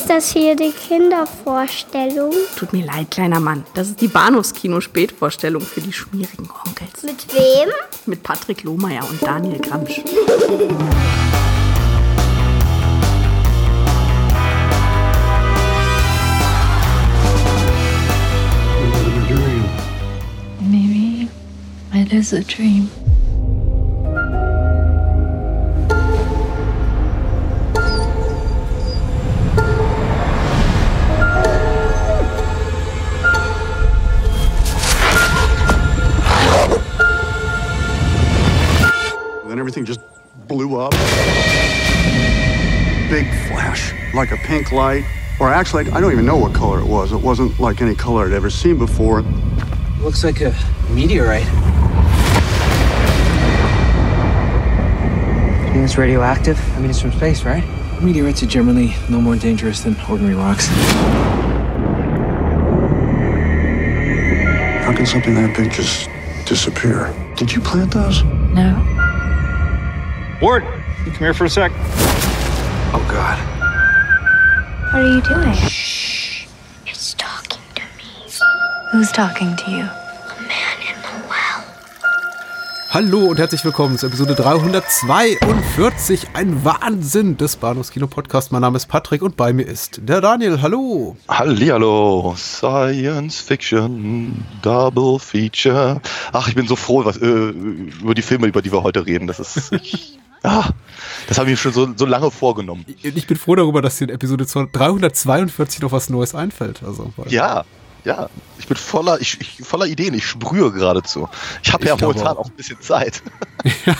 Ist das hier die Kindervorstellung? Tut mir leid, kleiner Mann. Das ist die Bahnhofskino-Spätvorstellung für die schmierigen Onkels. Mit wem? Mit Patrick Lohmeier und Daniel Gramsch. Maybe it is a dream. Then everything just blew up. Big flash, like a pink light. Or actually, I don't even know what color it was. It wasn't like any color I'd ever seen before. Looks like a meteorite. You think it's radioactive? I mean, it's from space, right? Meteorites are generally no more dangerous than ordinary rocks. How can something that big just disappear? Did you plant those? No. Ward, you come here for a sec. Oh, God. What are you doing? Shh. It's talking to me. Who's talking to you? Hallo und herzlich willkommen zur Episode 342. Ein Wahnsinn des Bahnhofskino Podcast. Mein Name ist Patrick und bei mir ist der Daniel. Hallo. Hallihallo, Science Fiction, Double Feature. Ach, ich bin so froh was, äh, über die Filme, über die wir heute reden. Das ist. Ich, ah, das habe ich mir schon so, so lange vorgenommen. Ich bin froh darüber, dass dir in Episode 342 noch was Neues einfällt. Also, Ja, ja. Ich bin voller, ich, ich, voller Ideen. Ich sprühe geradezu. Ich habe ja glaube momentan auch. ein bisschen Zeit.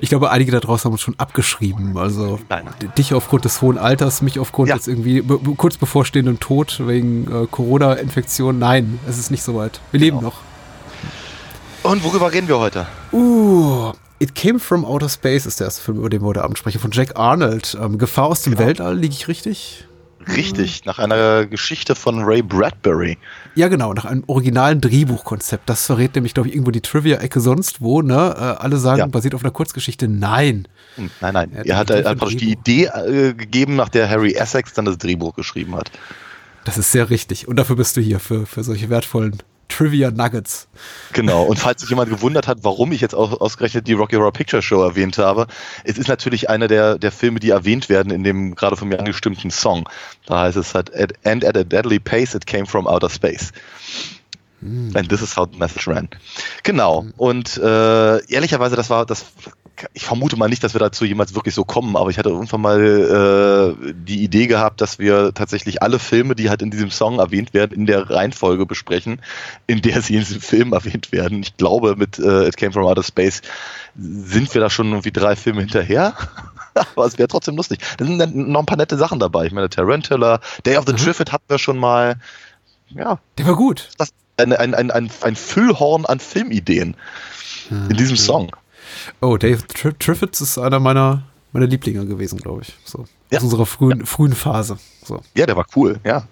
Ich glaube, einige da draußen haben uns schon abgeschrieben. Also Nein. dich aufgrund des hohen Alters, mich aufgrund Ja. jetzt irgendwie kurz bevorstehendem Tod wegen äh, Corona-Infektion. Nein, es ist nicht so weit. Wir leben Genau. noch. Und worüber reden wir heute? Uh, It Came From Outer Space ist der erste Film, über den wir heute Abend sprechen, von Jack Arnold. Ähm, Gefahr aus dem Genau. Weltall, liege ich richtig? Richtig, nach einer Geschichte von Ray Bradbury. Ja, genau, nach einem originalen Drehbuchkonzept. Das verrät nämlich, glaube ich, irgendwo die Trivia-Ecke sonst wo, ne? Äh, alle sagen, Ja. basiert auf einer Kurzgeschichte. Nein. Hm, Nein, nein. Er hat Er hat, er hat praktisch die. Idee äh, gegeben, nach der Harry Essex dann das Drehbuch geschrieben hat. Das ist sehr richtig. Und dafür bist du hier, für, für solche wertvollen Trivia-Nuggets. Genau, und falls sich jemand gewundert hat, warum ich jetzt auch ausgerechnet die Rocky Horror Picture Show erwähnt habe, es ist natürlich einer der, der Filme, die erwähnt werden in dem gerade von mir angestimmten Song. Da heißt es halt, "At- and at a deadly pace it came from outer space. And this is how the message ran. Genau, und äh, ehrlicherweise, das war, das, ich vermute mal nicht, dass wir dazu jemals wirklich so kommen, aber ich hatte irgendwann mal äh, die Idee gehabt, dass wir tatsächlich alle Filme, die halt in diesem Song erwähnt werden, in der Reihenfolge besprechen, in der sie in diesem Film erwähnt werden. Ich glaube, mit äh, It Came From Outer Space sind wir da schon irgendwie drei Filme hinterher. Aber es wäre trotzdem lustig. Da sind dann noch ein paar nette Sachen dabei. Ich meine, Tarantula, Day of the Triffitt hatten wir schon mal. Ja, Der war gut. das ein, ein, ein, ein, ein Füllhorn an Filmideen in diesem Song. Oh, Dave Tri Triffids ist einer meiner, meiner Lieblinge gewesen, glaube ich. So. Ja. Aus unserer frühen, frühen Phase. So. Ja, der war cool, ja.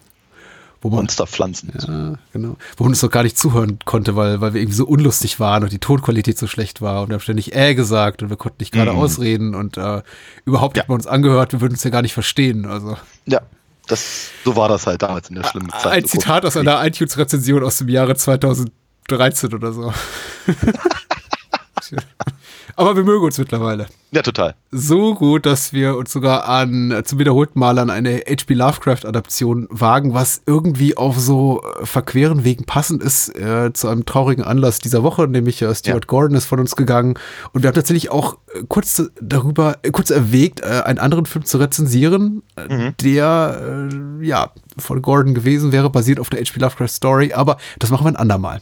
Wo man, Monsterpflanzen. ja, genau. Wo man uns doch gar nicht zuhören konnte, weil, weil wir irgendwie so unlustig waren und die Tonqualität so schlecht war und wir haben ständig äh gesagt und wir konnten nicht gerade Mhm. ausreden und äh, überhaupt Ja. hat man uns angehört, wir würden uns ja gar nicht verstehen. Also Ja, das, so war das halt damals in der schlimmen Zeit. ein Zitat aus einer iTunes-Rezension aus dem Jahre 2013 oder so. Aber wir mögen uns mittlerweile. Ja, total. so gut, dass wir uns sogar an zum wiederholten Mal an eine H.P. Lovecraft-Adaption wagen, was irgendwie auf so äh, verqueren Wegen passend ist äh, zu einem traurigen Anlass dieser Woche, nämlich äh, Stuart Ja. Gordon ist von uns gegangen und wir haben tatsächlich auch äh, kurz darüber, äh, kurz erwägt, äh, einen anderen Film zu rezensieren, äh, der ja von Gordon gewesen wäre, basiert auf der H.P. Lovecraft-Story, aber das machen wir ein andermal.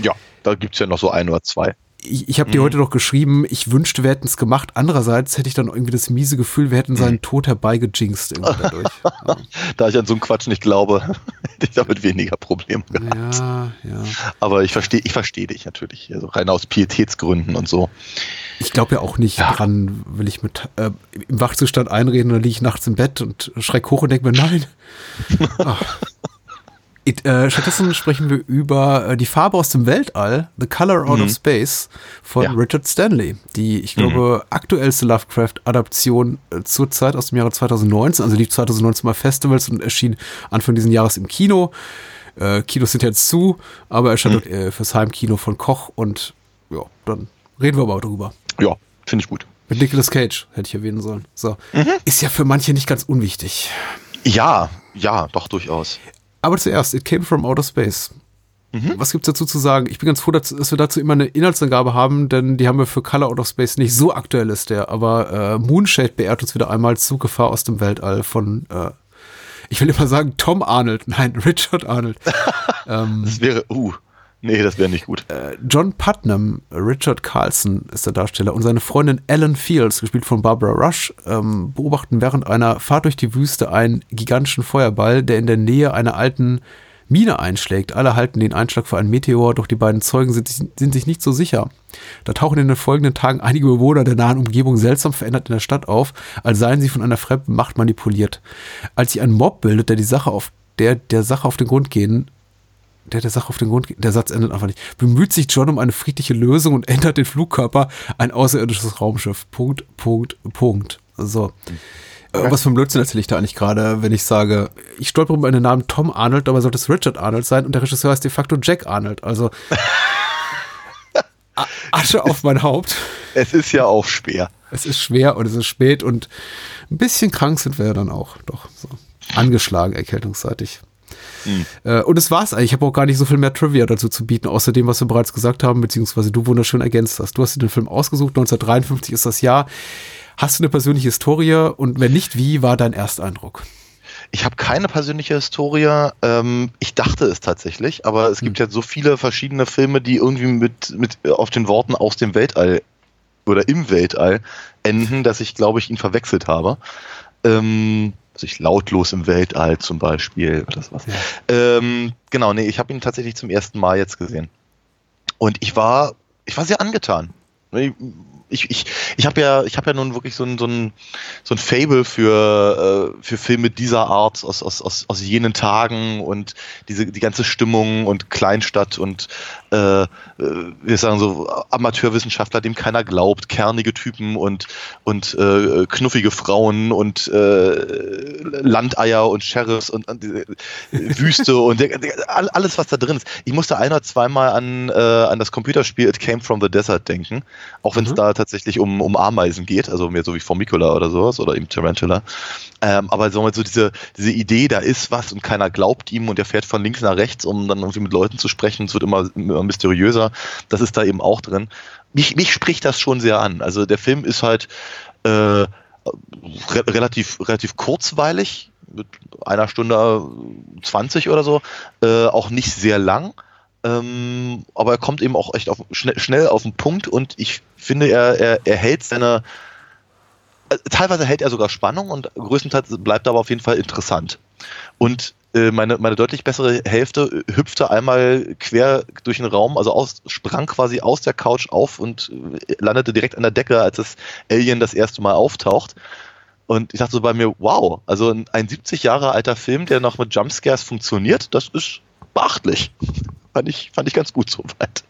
Ja, da gibt's ja noch so ein oder zwei. Ich, ich habe dir heute noch geschrieben, ich wünschte, wir hätten es gemacht. Andererseits hätte ich dann irgendwie das miese Gefühl, wir hätten seinen Tod herbeigejinxt irgendwie dadurch. Da ich an so einen Quatsch nicht glaube, hätte ich damit weniger Probleme gehabt. ja, ja. Aber ich verstehe ich verstehe dich natürlich. Also rein aus Pietätsgründen und so. Ich glaube ja auch nicht Ja. dran, will ich mit äh, im Wachzustand einreden, dann liege ich nachts im Bett und schreck hoch und denke mir, nein. Ach, It, äh, stattdessen sprechen wir über äh, die Farbe aus dem Weltall, The Color Out Mhm. of Space von Ja. Richard Stanley, die, ich glaube, aktuellste Lovecraft-Adaption äh, zurzeit aus dem Jahre 2019, also lief 2019 mal Festivals und erschien Anfang dieses Jahres im Kino. Äh, Kinos sind jetzt zu, aber erscheint äh, fürs Heimkino von Koch und ja, dann reden wir aber drüber. Ja, finde ich gut. Mit Nicolas Cage hätte ich erwähnen sollen. So. Ist ja für manche nicht ganz unwichtig. Ja, ja, doch durchaus. Aber zuerst, It Came From Outer Space. Was gibt's dazu zu sagen? Ich bin ganz froh, dass, dass wir dazu immer eine Inhaltsangabe haben, denn die haben wir für Color Out of Space nicht. So aktuell ist der. Aber äh, Moonshade beehrt uns wieder einmal Zuggefahr aus dem Weltall von, äh, ich will immer sagen Tom Arnold. Nein, Richard Arnold. Das wäre, uh, nee, das wäre nicht gut. John Putnam, Richard Carlson ist der Darsteller und seine Freundin Ellen Fields, gespielt von Barbara Rush, ähm, beobachten während einer Fahrt durch die Wüste einen gigantischen Feuerball, der in der Nähe einer alten Mine einschlägt. Alle halten den Einschlag für einen Meteor, doch die beiden Zeugen sind, sich- sind sich nicht so sicher. Da tauchen in den folgenden Tagen einige Bewohner der nahen Umgebung seltsam verändert in der Stadt auf, als seien sie von einer fremden Macht manipuliert. Als sich ein Mob bildet, der die Sache auf der der Sache auf den Grund gehen, der der Sache auf den Grund geht, der Satz endet einfach nicht. Bemüht sich John um eine friedliche Lösung und ändert den Flugkörper ein außerirdisches Raumschiff. Punkt, Punkt, Punkt. So. Äh, Was für ein Blödsinn erzähle ich da eigentlich gerade, wenn ich sage, ich stolpere über einen Namen Tom Arnold, dabei sollte es Richard Arnold sein und der Regisseur heißt de facto Jack Arnold. Also Asche auf mein Haupt. Es ist ja auch schwer. Es ist schwer und es ist spät und ein bisschen krank sind wir ja dann auch. Doch, so. Angeschlagen, erkältungsseitig. Äh, und es war's eigentlich. Ich habe auch gar nicht so viel mehr Trivia dazu zu bieten, außer dem, was wir bereits gesagt haben, beziehungsweise du wunderschön ergänzt hast. Du hast dir den Film ausgesucht, 1953 ist das Jahr. Hast du eine persönliche Historie und wenn nicht, wie war dein Ersteindruck? Ich habe keine persönliche Historie. Ähm, ich dachte es tatsächlich, aber es gibt ja so viele verschiedene Filme, die irgendwie mit, mit auf den Worten aus dem Weltall oder im Weltall enden, dass ich, glaube ich, ihn verwechselt habe. Ähm, also ich lautlos im Weltall zum Beispiel oder sowas. Ähm, genau, nee, ich habe ihn tatsächlich zum ersten Mal jetzt gesehen. Und ich war, ich war sehr angetan. Ich, ich, ich habe ja, ich habe ja nun wirklich so ein, so ein, so ein Fable für, äh, für Filme dieser Art aus, aus, aus, aus jenen Tagen und diese, die ganze Stimmung und Kleinstadt und äh, äh, wir sagen so Amateurwissenschaftler, dem keiner glaubt, kernige Typen und, und äh, knuffige Frauen und äh, Landeier und Sheriffs und, und diese Wüste und alles, was da drin ist. Ich musste ein oder zweimal an, äh, an das Computerspiel It Came from the Desert denken, auch wenn es da tatsächlich um, um Ameisen geht, also mehr so wie Formicula oder sowas oder eben Tarantula. Ähm, aber so, so diese, diese Idee, da ist was und keiner glaubt ihm und er fährt von links nach rechts, um dann irgendwie mit Leuten zu sprechen. Es wird immer, immer mysteriöser. Das ist da eben auch drin. Mich, mich spricht das schon sehr an. Also der Film ist halt äh, re relativ, relativ kurzweilig, mit einer Stunde 20 oder so, äh, auch nicht sehr lang. Ähm, aber er kommt eben auch echt auf, schnell, schnell auf den Punkt und ich finde, er, er, er hält seine, äh, teilweise hält er sogar Spannung und größtenteils bleibt er aber auf jeden Fall interessant. Und äh, meine, meine deutlich bessere Hälfte hüpfte einmal quer durch den Raum, also aus, sprang quasi aus der Couch auf und äh, landete direkt an der Decke, als das Alien das erste Mal auftaucht. Und ich dachte so bei mir, wow, also ein, ein 70 Jahre alter Film, der noch mit Jumpscares funktioniert, das ist beachtlich. fand ich, fand ich ganz gut soweit.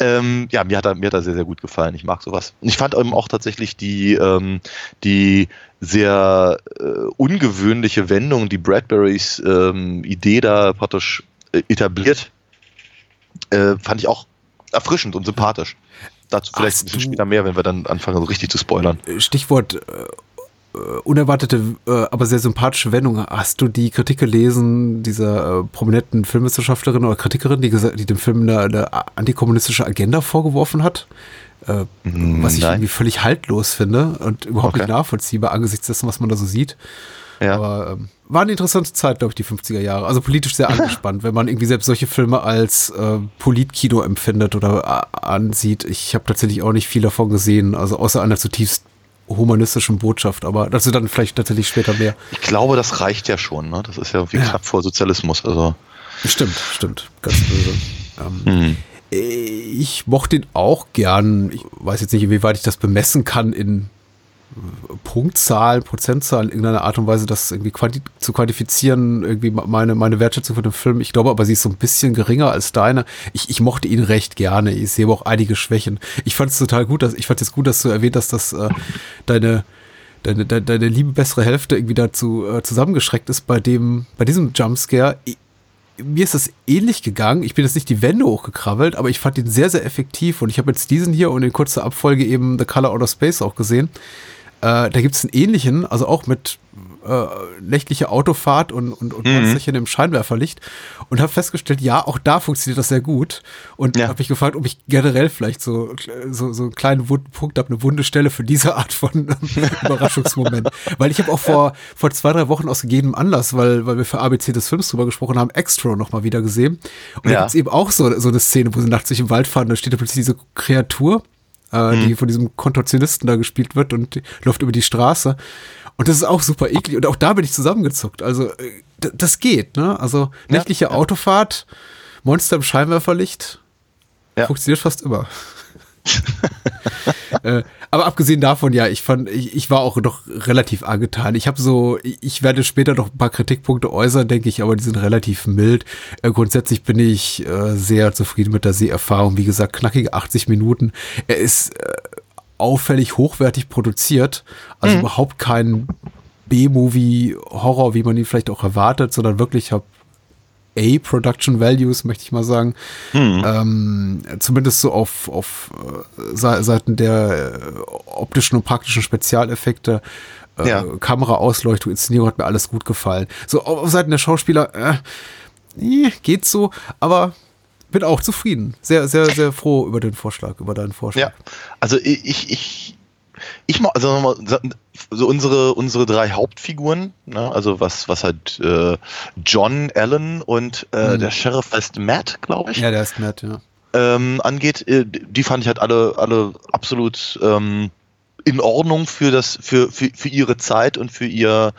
Ähm, ja, mir hat, er, mir hat er sehr, sehr gut gefallen. Ich mag sowas. Und ich fand eben auch tatsächlich die, ähm, die sehr äh, ungewöhnliche Wendung, die Bradburys ähm, Idee da praktisch äh, etabliert, äh, fand ich auch erfrischend und sympathisch. Dazu vielleicht Hast ein bisschen später mehr, wenn wir dann anfangen, so richtig zu spoilern. Stichwort äh, unerwartete, äh, aber sehr sympathische Wendung. Hast du die Kritik gelesen dieser äh, prominenten Filmwissenschaftlerin oder Kritikerin, die, die dem Film eine, eine antikommunistische Agenda vorgeworfen hat? Äh, was ich nein. irgendwie völlig haltlos finde und überhaupt Okay. nicht nachvollziehbar angesichts dessen, was man da so sieht. Ja. Aber ähm, war eine interessante Zeit, glaube ich, die 50er Jahre. Also politisch sehr angespannt, wenn man irgendwie selbst solche Filme als äh, Politkino empfindet oder äh, ansieht. Ich habe tatsächlich auch nicht viel davon gesehen, also außer einer zutiefst humanistischen Botschaft, aber dazu dann vielleicht tatsächlich später mehr. Ich glaube, das reicht ja schon. Ne? Das ist ja wie Ja. knapp vor Sozialismus. Also. Stimmt, stimmt, ganz böse. Ähm, Hm. Ich mochte ihn auch gern. Ich weiß jetzt nicht, inwieweit ich das bemessen kann in Punktzahlen, Prozentzahlen in irgendeiner Art und Weise das irgendwie quanti zu quantifizieren, irgendwie meine, meine Wertschätzung für den Film. Ich glaube aber, sie ist so ein bisschen geringer als deine. Ich, ich mochte ihn recht gerne. Ich sehe aber auch einige Schwächen. Ich fand es total gut, dass, ich fand es gut, dass du erwähnt hast, dass äh, deine, deine, deine, deine liebe bessere Hälfte irgendwie dazu äh, zusammengeschreckt ist bei dem, bei diesem Jumpscare. Ich, mir ist das ähnlich gegangen. Ich bin jetzt nicht die Wände hochgekrabbelt, aber ich fand ihn sehr, sehr effektiv. Und ich habe jetzt diesen hier und in kurzer Abfolge eben The Color Out of Space auch gesehen. Äh, da gibt es einen ähnlichen, also auch mit äh, nächtliche Autofahrt und, und, und Mhm. Monsterchen im Scheinwerferlicht und habe festgestellt, ja, auch da funktioniert das sehr gut. Und Ja. habe mich gefragt, ob ich generell vielleicht so, so, so einen kleinen wunden Punkt habe, eine wunde Stelle für diese Art von Überraschungsmoment. weil ich habe auch vor, vor zwei, drei Wochen aus gegebenem Anlass, weil, weil wir für ABC des Films drüber gesprochen haben, Extra noch mal wieder gesehen. Und da Ja. gibt's eben auch so, so eine Szene, wo sie nachts durch den Wald fahren, da steht da plötzlich diese Kreatur, äh, Mhm. die von diesem Kontortionisten da gespielt wird und läuft über die Straße. Und das ist auch super eklig. Und auch da bin ich zusammengezuckt. Also, äh, das geht, ne? Also, Ja, nächtliche Autofahrt, Monster im Scheinwerferlicht, Ja. funktioniert fast immer. Äh, aber abgesehen davon, ja, ich fand, ich, ich war auch doch relativ angetan. Ich habe so, ich, werde später noch ein paar Kritikpunkte äußern, denke ich, aber die sind relativ mild. Äh, grundsätzlich bin ich äh, sehr zufrieden mit der Seherfahrung. Wie gesagt, knackige 80 Minuten. Er ist äh, auffällig hochwertig produziert, also überhaupt kein B-Movie-Horror, wie man ihn vielleicht auch erwartet, sondern wirklich hab A-Production Values, möchte ich mal sagen. Ähm, zumindest so auf, auf äh, Seiten der äh, optischen und praktischen Spezialeffekte. Äh, Ja. Kameraausleuchtung, Inszenierung hat mir alles gut gefallen. So auf, auf Seiten der Schauspieler, äh, eh, geht so, aber bin auch zufrieden. Sehr, sehr, sehr froh über den Vorschlag, über deinen Vorschlag. Ja, also ich, ich, ich, also nochmal, so unsere, unsere drei Hauptfiguren, ne, also was, was halt äh, John Allen und äh, Mhm. der Sheriff heißt Matt, glaube ich, Ja, der ist nett, ja. ähm, angeht, äh, die fand ich halt alle, alle absolut ähm, in Ordnung für das, für, für, für ihre Zeit und für ihr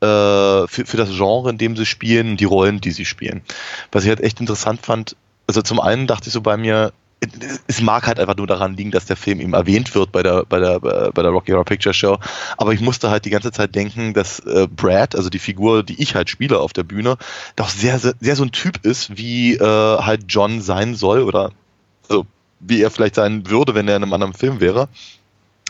äh, für, für das Genre, in dem sie spielen, die Rollen, die sie spielen. Was ich halt echt interessant fand, also zum einen dachte ich so bei mir, es mag halt einfach nur daran liegen, dass der Film eben erwähnt wird bei der, bei der, bei der Rocky Horror Picture Show. Aber ich musste halt die ganze Zeit denken, dass äh, Brad, also die Figur, die ich halt spiele auf der Bühne, doch sehr, sehr, sehr so ein Typ ist, wie äh, halt John sein soll oder also, wie er vielleicht sein würde, wenn er in einem anderen Film wäre.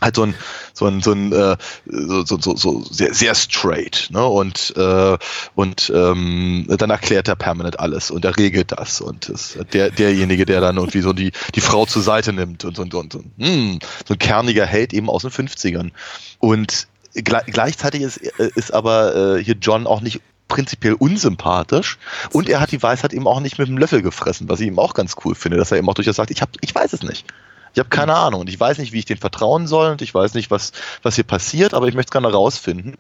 Halt so ein, so ein, so ein, äh, so, so, so, so sehr, sehr straight, ne? Und, äh, und ähm, dann erklärt er permanent alles und er regelt das und ist der, derjenige, der dann irgendwie so die, die Frau zur Seite nimmt und so, und, und, und hm, so ein kerniger Held eben aus den 50ern. Und gle gleichzeitig ist, ist aber äh, hier John auch nicht prinzipiell unsympathisch und er hat die Weisheit eben auch nicht mit dem Löffel gefressen, was ich ihm auch ganz cool finde, dass er eben auch durchaus sagt, ich, hab, ich weiß es nicht. Ich habe keine Ahnung und ich weiß nicht, wie ich den vertrauen soll und ich weiß nicht, was, was hier passiert, aber ich möchte es gerne rausfinden.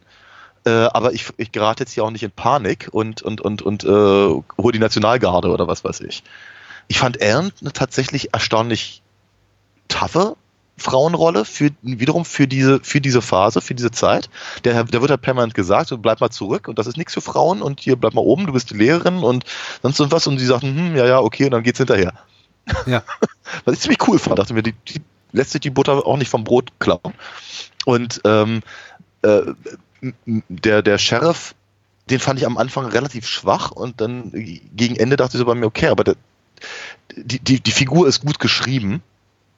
Äh, aber ich, ich gerate jetzt hier auch nicht in Panik und, und, und, und äh, hole die Nationalgarde oder was weiß ich. Ich fand Aaron eine tatsächlich erstaunlich taffe Frauenrolle für wiederum für diese für diese Phase, für diese Zeit. Der, der wird halt permanent gesagt, so, bleib mal zurück und das ist nichts für Frauen und hier bleib mal oben, du bist die Lehrerin und sonst und was und die sagten, hm, ja, ja, okay, und dann geht's hinterher. Ja. Was ich ziemlich cool fand, dachte mir, die, die lässt sich die Butter auch nicht vom Brot klauen. Und ähm, äh, der, der Sheriff, den fand ich am Anfang relativ schwach und dann gegen Ende dachte ich so bei mir, okay, aber der, die, die, die Figur ist gut geschrieben,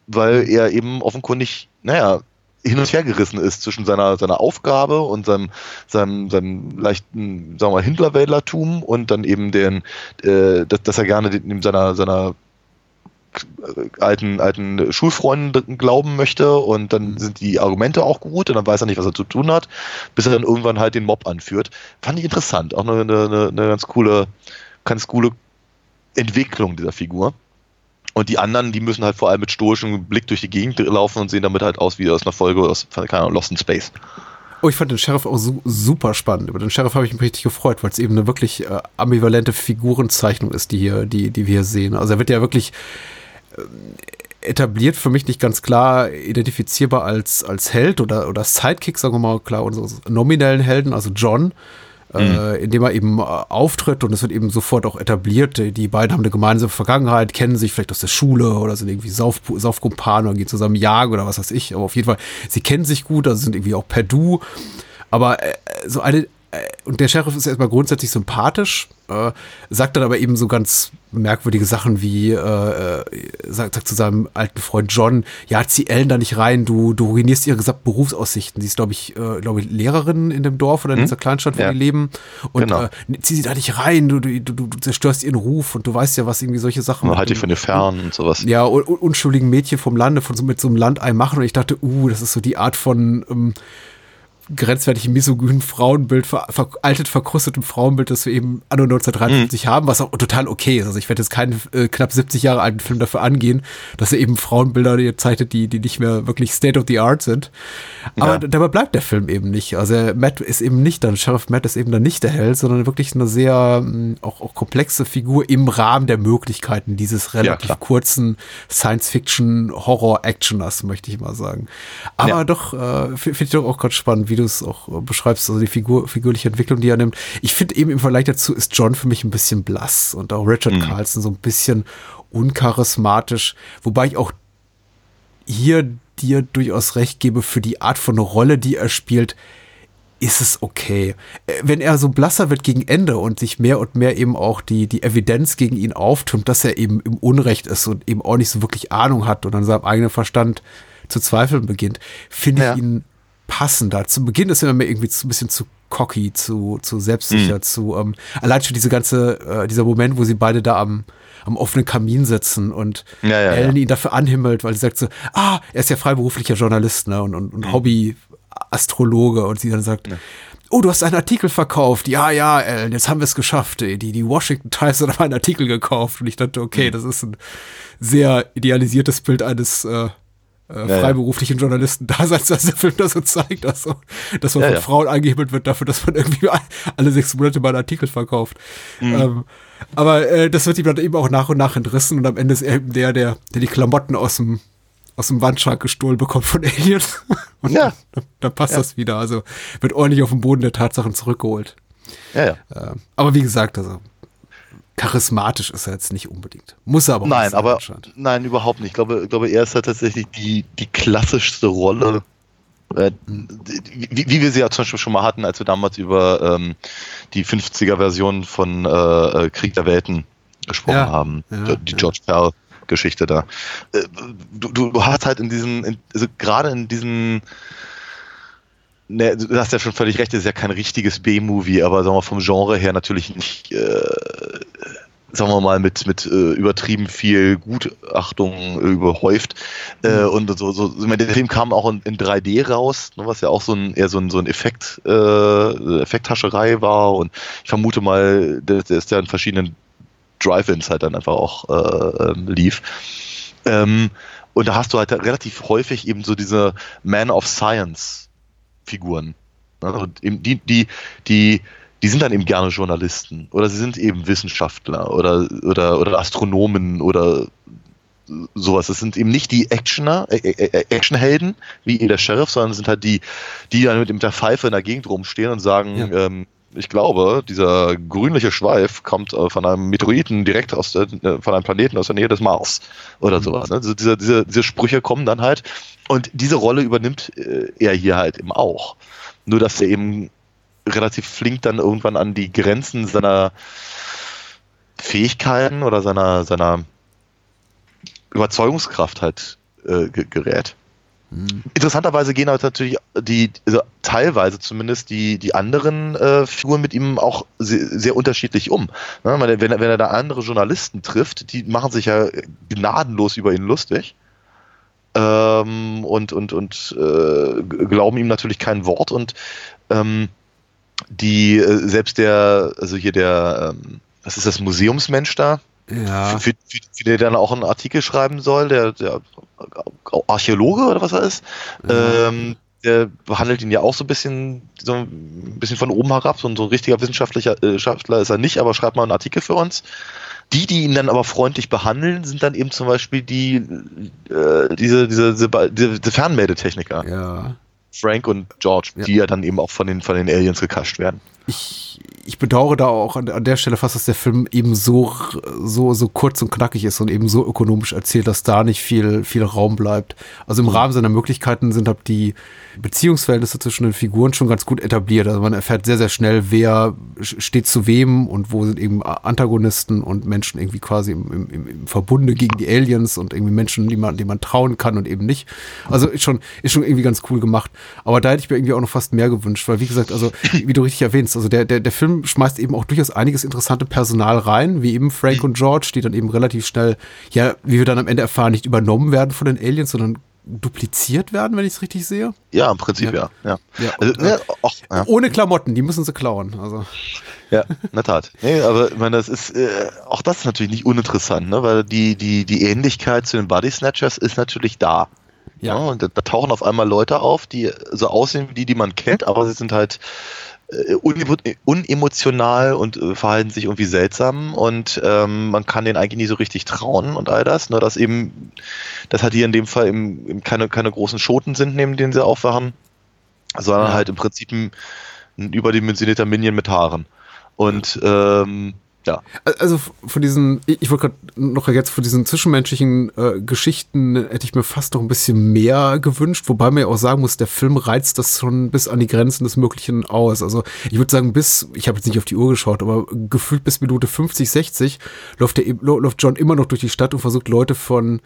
weil er eben offenkundig, naja, hin und her gerissen ist zwischen seiner, seiner Aufgabe und seinem, seinem, seinem leichten, sagen wir mal, Hindlerwählertum und dann eben den, äh, dass, dass er gerne den, seiner, seiner alten, alten Schulfreunden glauben möchte und dann sind die Argumente auch gut und dann weiß er nicht, was er zu tun hat, bis er dann irgendwann halt den Mob anführt. Fand ich interessant. Auch eine, eine, eine ganz coole, ganz coole Entwicklung dieser Figur. Und die anderen, die müssen halt vor allem mit stoischem Blick durch die Gegend laufen und sehen damit halt aus wie aus einer Folge aus, keine Ahnung, Lost in Space. Oh, ich fand den Sheriff auch su super spannend. Über den Sheriff habe ich mich richtig gefreut, weil es eben eine wirklich äh, ambivalente Figurenzeichnung ist, die hier, die, die wir hier sehen. Also er wird ja wirklich etabliert für mich nicht ganz klar identifizierbar als, als Held oder, oder Sidekick, sagen wir mal klar, unseres nominellen Helden, also John, äh, in dem er eben äh, auftritt und es wird eben sofort auch etabliert. Die- beiden haben eine gemeinsame Vergangenheit, kennen sich vielleicht aus der Schule oder sind irgendwie Sauf Saufkumpanen oder gehen zusammen jagen oder was weiß ich. Aber auf jeden Fall, sie kennen sich gut, also sind irgendwie auch per Du. Aber äh, so eine, äh, und der Sheriff ist erstmal grundsätzlich sympathisch, äh, sagt dann aber eben so ganz merkwürdige Sachen wie, äh, äh, sagt, sagt zu seinem alten Freund John, ja, zieh Ellen da nicht rein, du, du ruinierst ihre gesamten Berufsaussichten. Sie ist, glaube ich, äh, glaube ich, Lehrerin in dem Dorf oder in dieser Kleinstadt, wo Ja. die leben. Und Genau. äh, zieh sie da nicht rein, du, du, du, du zerstörst ihren Ruf und du weißt ja, was irgendwie solche Sachen Man halt dich von dir fern und sowas. ja, un- unschuldigen Mädchen vom Lande von so, mit so einem Landei machen. Und ich dachte, uh, das ist so die Art von ähm, grenzwertig misogynen Frauenbild, ver veraltet, verkrustetem Frauenbild, das wir eben anno 1953 haben, was auch total okay ist. Also ich werde jetzt keinen äh, knapp 70 Jahre alten Film dafür angehen, dass er eben Frauenbilder zeichnet, die, die nicht mehr wirklich State of the Art sind. Aber Ja. dabei bleibt der Film eben nicht. Also Matt ist eben nicht dann, Sheriff Matt ist eben dann nicht der Held, sondern wirklich eine sehr mh, auch, auch komplexe Figur im Rahmen der Möglichkeiten dieses relativ klar. kurzen Science-Fiction-Horror-Actioners, möchte ich mal sagen. Aber Ja. doch, äh, finde ich doch auch ganz spannend, wie du es auch äh, beschreibst, also die Figur, figürliche Entwicklung, die er nimmt. Ich finde eben im Vergleich dazu ist John für mich ein bisschen blass und auch Richard Carlson so ein bisschen uncharismatisch, wobei ich auch hier dir durchaus recht gebe für die Art von Rolle, die er spielt, ist es okay. Äh, Wenn er so blasser wird gegen Ende und sich mehr und mehr eben auch die, die Evidenz gegen ihn auftürmt, dass er eben im Unrecht ist und eben auch nicht so wirklich Ahnung hat und an seinem eigenen Verstand zu zweifeln beginnt, finde Ja. ich ihn passender. Zu Beginn ist er mir irgendwie zu, ein bisschen zu cocky, zu, zu selbstsicher, zu, ähm, allein schon diese ganze, äh, dieser Moment, wo sie beide da am, am offenen Kamin sitzen und Ja, ja, Ellen ja. ihn dafür anhimmelt, weil sie sagt so, ah, er ist ja freiberuflicher Journalist, ne, und, und, und Hobby-Astrologe und sie dann sagt, oh, du hast einen Artikel verkauft. Ja, ja, Ellen, jetzt haben wir es geschafft. Die, die Washington Times hat einen Artikel gekauft und ich dachte, okay, das ist ein sehr idealisiertes Bild eines äh, äh, ja. freiberuflichen Journalisten-Daseins, dass der Film das so zeigt, also, dass man Ja, von ja. Frauen angehimmelt wird dafür, dass man irgendwie alle sechs Monate mal einen Artikel verkauft. Mhm. Ähm, aber äh, das wird ihm dann eben auch nach und nach entrissen und am Ende ist er eben der, der, der die Klamotten aus dem aus dem Wandschrank gestohlen bekommt von Aliens. Und Ja. dann, dann passt das wieder. Also wird ordentlich auf den Boden der Tatsachen zurückgeholt. Ja, ja. Ähm, aber wie gesagt, also charismatisch ist er jetzt nicht unbedingt. Muss er aber Nein, sein, aber nein, überhaupt nicht. Ich glaube, ich glaube, er ist halt tatsächlich die, die klassischste Rolle, äh, die- wie, wie wir sie ja zum Beispiel schon mal hatten, als wir damals über ähm, die 50er-Version von äh, äh, Krieg der Welten gesprochen Ja, haben. ja, die ja. George Pell Geschichte da. Äh, Du, du, du hast halt in diesen, in, also gerade in diesen Ne, du hast ja schon völlig recht, es ist ja kein richtiges B-Movie, aber sagen wir vom Genre her natürlich nicht, äh, sagen wir mal, mit, mit äh, übertrieben viel Gutachtung äh, überhäuft. Äh, und so, so, ich meine, der Film kam auch in, in 3D raus, ne, was ja auch so ein eher so ein, so ein Effekt, äh, Effekthascherei war. Und ich vermute mal, der, der ist ja in verschiedenen Drive-Ins halt dann einfach auch äh, ähm, lief. Ähm, und da hast du halt relativ häufig eben so diese Man of Science Figuren. Eben die, die, die, die sind dann eben gerne Journalisten oder sie sind eben Wissenschaftler oder, oder, oder Astronomen oder sowas. Das sind eben nicht die Actioner, äh, äh, Actionhelden wie der Sheriff, sondern es sind halt die, die dann mit, mit der Pfeife in der Gegend rumstehen und sagen, Ja. ähm, ich glaube, dieser grünliche Schweif kommt äh, von einem Meteoriten direkt aus der, äh, von einem Planeten aus der Nähe des Mars oder sowas. Ne? Also diese, diese, diese Sprüche kommen dann halt und diese Rolle übernimmt äh, er hier halt eben auch. Nur dass er eben relativ flink dann irgendwann an die Grenzen seiner Fähigkeiten oder seiner, seiner Überzeugungskraft halt äh, ge- gerät. Interessanterweise gehen halt natürlich die, also teilweise zumindest die, die anderen äh, Figuren mit ihm auch sehr, sehr unterschiedlich um. Ne? Wenn, er- wenn, er- da andere Journalisten trifft, die machen sich ja gnadenlos über ihn lustig. Ähm, und und, und äh, glauben ihm natürlich kein Wort und ähm, die äh, selbst der, also hier der, ähm, was ist das, Museumsmensch da? Ja. Für, für, für den dann auch einen Artikel schreiben soll, der, der Archäologe oder was er ist, ähm, der behandelt ihn ja auch so ein bisschen, so ein bisschen von oben herab. So ein, so ein richtiger wissenschaftlicher äh, Wissenschaftler ist er nicht, aber schreibt mal einen Artikel für uns. Die, die ihn dann aber freundlich behandeln, sind dann eben zum Beispiel die, äh, diese, diese, diese, diese Fernmeldetechniker. Ja. Frank und George, Ja. die ja dann eben auch von den, von den Aliens gekascht werden. ich, ich bedauere da auch an, an der Stelle fast, dass der Film eben so, so, so kurz und knackig ist und eben so ökonomisch erzählt, dass da nicht viel, viel Raum bleibt. Also im Rahmen seiner Möglichkeiten sind halt die Beziehungsverhältnisse zwischen den Figuren schon ganz gut etabliert. Also man erfährt sehr, sehr schnell, wer steht zu wem und wo sind eben Antagonisten und Menschen irgendwie quasi im, im, im- Verbunde gegen die Aliens und irgendwie Menschen, die man, die man trauen kann und eben nicht. Also ist schon, ist schon irgendwie ganz cool gemacht. Aber da hätte ich mir irgendwie auch noch fast mehr gewünscht, weil wie gesagt, also wie du richtig erwähnst, also der, der, der Film schmeißt eben auch durchaus einiges interessante Personal rein, wie eben Frank und George, die dann eben relativ schnell, ja, wie wir dann am Ende erfahren, nicht übernommen werden von den Aliens, sondern dupliziert werden, wenn ich es richtig sehe. Ja, im Prinzip ja. ja. Ja, Also, und, ne, auch, ja. Ohne Klamotten, die müssen sie klauen. Also. Ja, in der Tat. Nee, aber ich meine, das ist äh, auch das ist natürlich nicht uninteressant, ne? weil die, die, die Ähnlichkeit zu den Body Snatchers ist natürlich da. Ja. und da, da tauchen auf einmal Leute auf, die so aussehen wie die, die man kennt, aber sie sind halt äh, unemotional und äh, verhalten sich irgendwie seltsam und ähm, man kann denen eigentlich nie so richtig trauen und all das. Nur dass eben, dass halt hier in dem Fall eben, eben keine, keine großen Schoten sind, neben denen sie aufwachen, sondern Ja. halt im Prinzip ein, ein überdimensionierter Minion mit Haaren. Und ähm, ja, Also von diesen, ich wollte gerade noch jetzt von diesen zwischenmenschlichen äh, Geschichten hätte ich mir fast noch ein bisschen mehr gewünscht, wobei man ja auch sagen muss, der Film reizt das schon bis an die Grenzen des Möglichen aus. Also ich würde sagen, bis, ich habe jetzt nicht auf die Uhr geschaut, aber gefühlt bis Minute 50, 60 läuft, der, läuft John immer noch durch die Stadt und versucht Leute von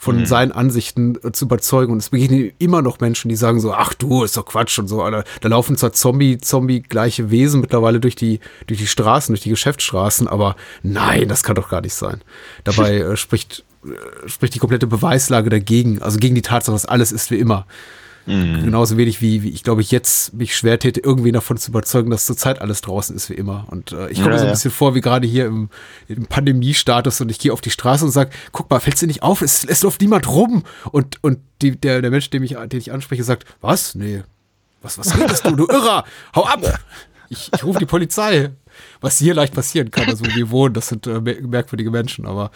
von seinen Ansichten äh, zu überzeugen. Und es begegnen immer noch Menschen, die sagen so, ach du, ist doch Quatsch und so. Alter. Da laufen zwar Zombie, Zombie-gleiche Wesen mittlerweile durch die, durch die Straßen, durch die Geschäftsstraßen, aber nein, das kann doch gar nicht sein. Dabei äh, spricht, äh, spricht die komplette Beweislage dagegen, also gegen die Tatsache, dass alles ist wie immer. Genauso wenig wie, wie ich glaube, ich jetzt mich schwer täte, irgendwen davon zu überzeugen, dass zurzeit alles draußen ist wie immer. Und äh, ich komme Ja, mir so ein ja. bisschen vor, wie gerade hier im, im Pandemiestatus und ich gehe auf die Straße und sage, guck mal, fällt's dir nicht auf, es, es läuft niemand rum. Und, und die, der, der Mensch, den ich, den ich anspreche, sagt, was? Nee. Was, was redest du, du Irrer? Hau ab! Ich, ich rufe die Polizei. Was hier leicht passieren kann, also wo wir wohnen, das sind äh, mer- merkwürdige Menschen, aber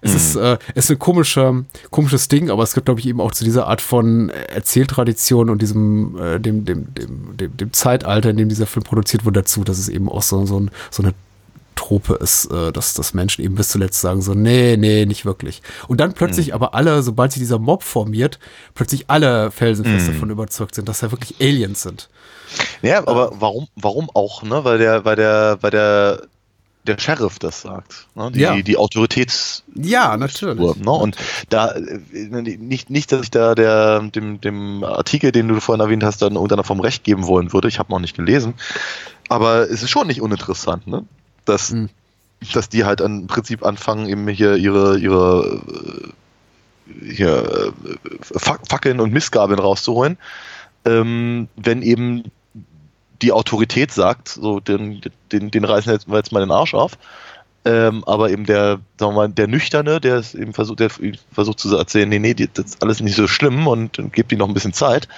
es ist, äh, es ist ein komischer, komisches Ding, aber es gibt, glaube ich, eben auch zu dieser Art von Erzähltradition und diesem, äh, dem, dem, dem, dem, dem Zeitalter, in dem dieser Film produziert wurde, dazu, dass es eben auch so, so, ein, so eine Trope ist, äh, dass, dass Menschen eben bis zuletzt sagen so, nee, nee, nicht wirklich. Und dann plötzlich aber alle, sobald sich dieser Mob formiert, plötzlich alle felsenfest davon überzeugt sind, dass da wirklich Aliens sind. Ja, aber warum, warum auch, ne? Weil der, weil der, weil der, der Sheriff das sagt. Ne? Die, Ja. die Autoritäts Ja, natürlich. Ne? Und da äh, nicht, nicht, dass ich da der, dem, dem Artikel, den du vorhin erwähnt hast, dann irgendeiner vom Recht geben wollen würde. Ich habe noch nicht gelesen. Aber es ist schon nicht uninteressant, ne? Dass, Hm. dass die halt im Prinzip anfangen, eben hier ihre, ihre äh, hier, äh, Fac- Fackeln und Missgabeln rauszuholen. Ähm, wenn eben die Autorität sagt, so den, den, den reißen jetzt- wir jetzt mal den Arsch auf. Ähm, aber eben der, sagen wir mal, der Nüchterne, der es eben versucht, der versucht zu erzählen, nee, nee, das ist alles nicht so schlimm und, gibt ihm noch ein bisschen Zeit,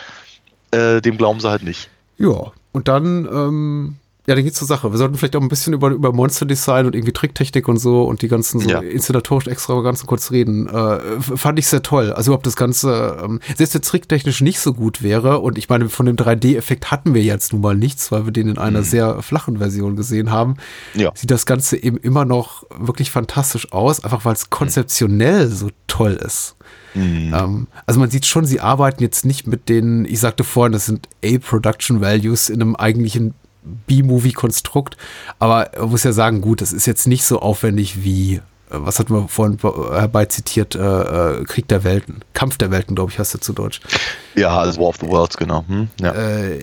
äh, dem glauben sie halt nicht. Ja, und dann, ähm, ja, dann geht's zur Sache. Wir sollten vielleicht auch ein bisschen über, über Monster-Design und irgendwie Tricktechnik und so und die ganzen so Ja. inszenatorischen Extravaganzen kurz reden. Äh, fand ich sehr toll. Also überhaupt das Ganze, ähm, selbst wenn tricktechnisch nicht so gut wäre und ich meine, von dem 3D-Effekt hatten wir jetzt nun mal nichts, weil wir den in einer sehr flachen Version gesehen haben, Ja. sieht das Ganze eben immer noch wirklich fantastisch aus, einfach weil es konzeptionell so toll ist. Ähm, also man sieht schon, sie arbeiten jetzt nicht mit den, ich sagte vorhin, das sind A-Production Values in einem eigentlichen B-Movie-Konstrukt, aber man muss ja sagen, gut, das ist jetzt nicht so aufwendig wie, äh, was hatten wir vorhin herbei zitiert, äh, äh, Krieg der Welten, Kampf der Welten, glaube ich, heißt er zu Deutsch. Ja, also War of the Worlds, genau. Hm? Ja. Äh,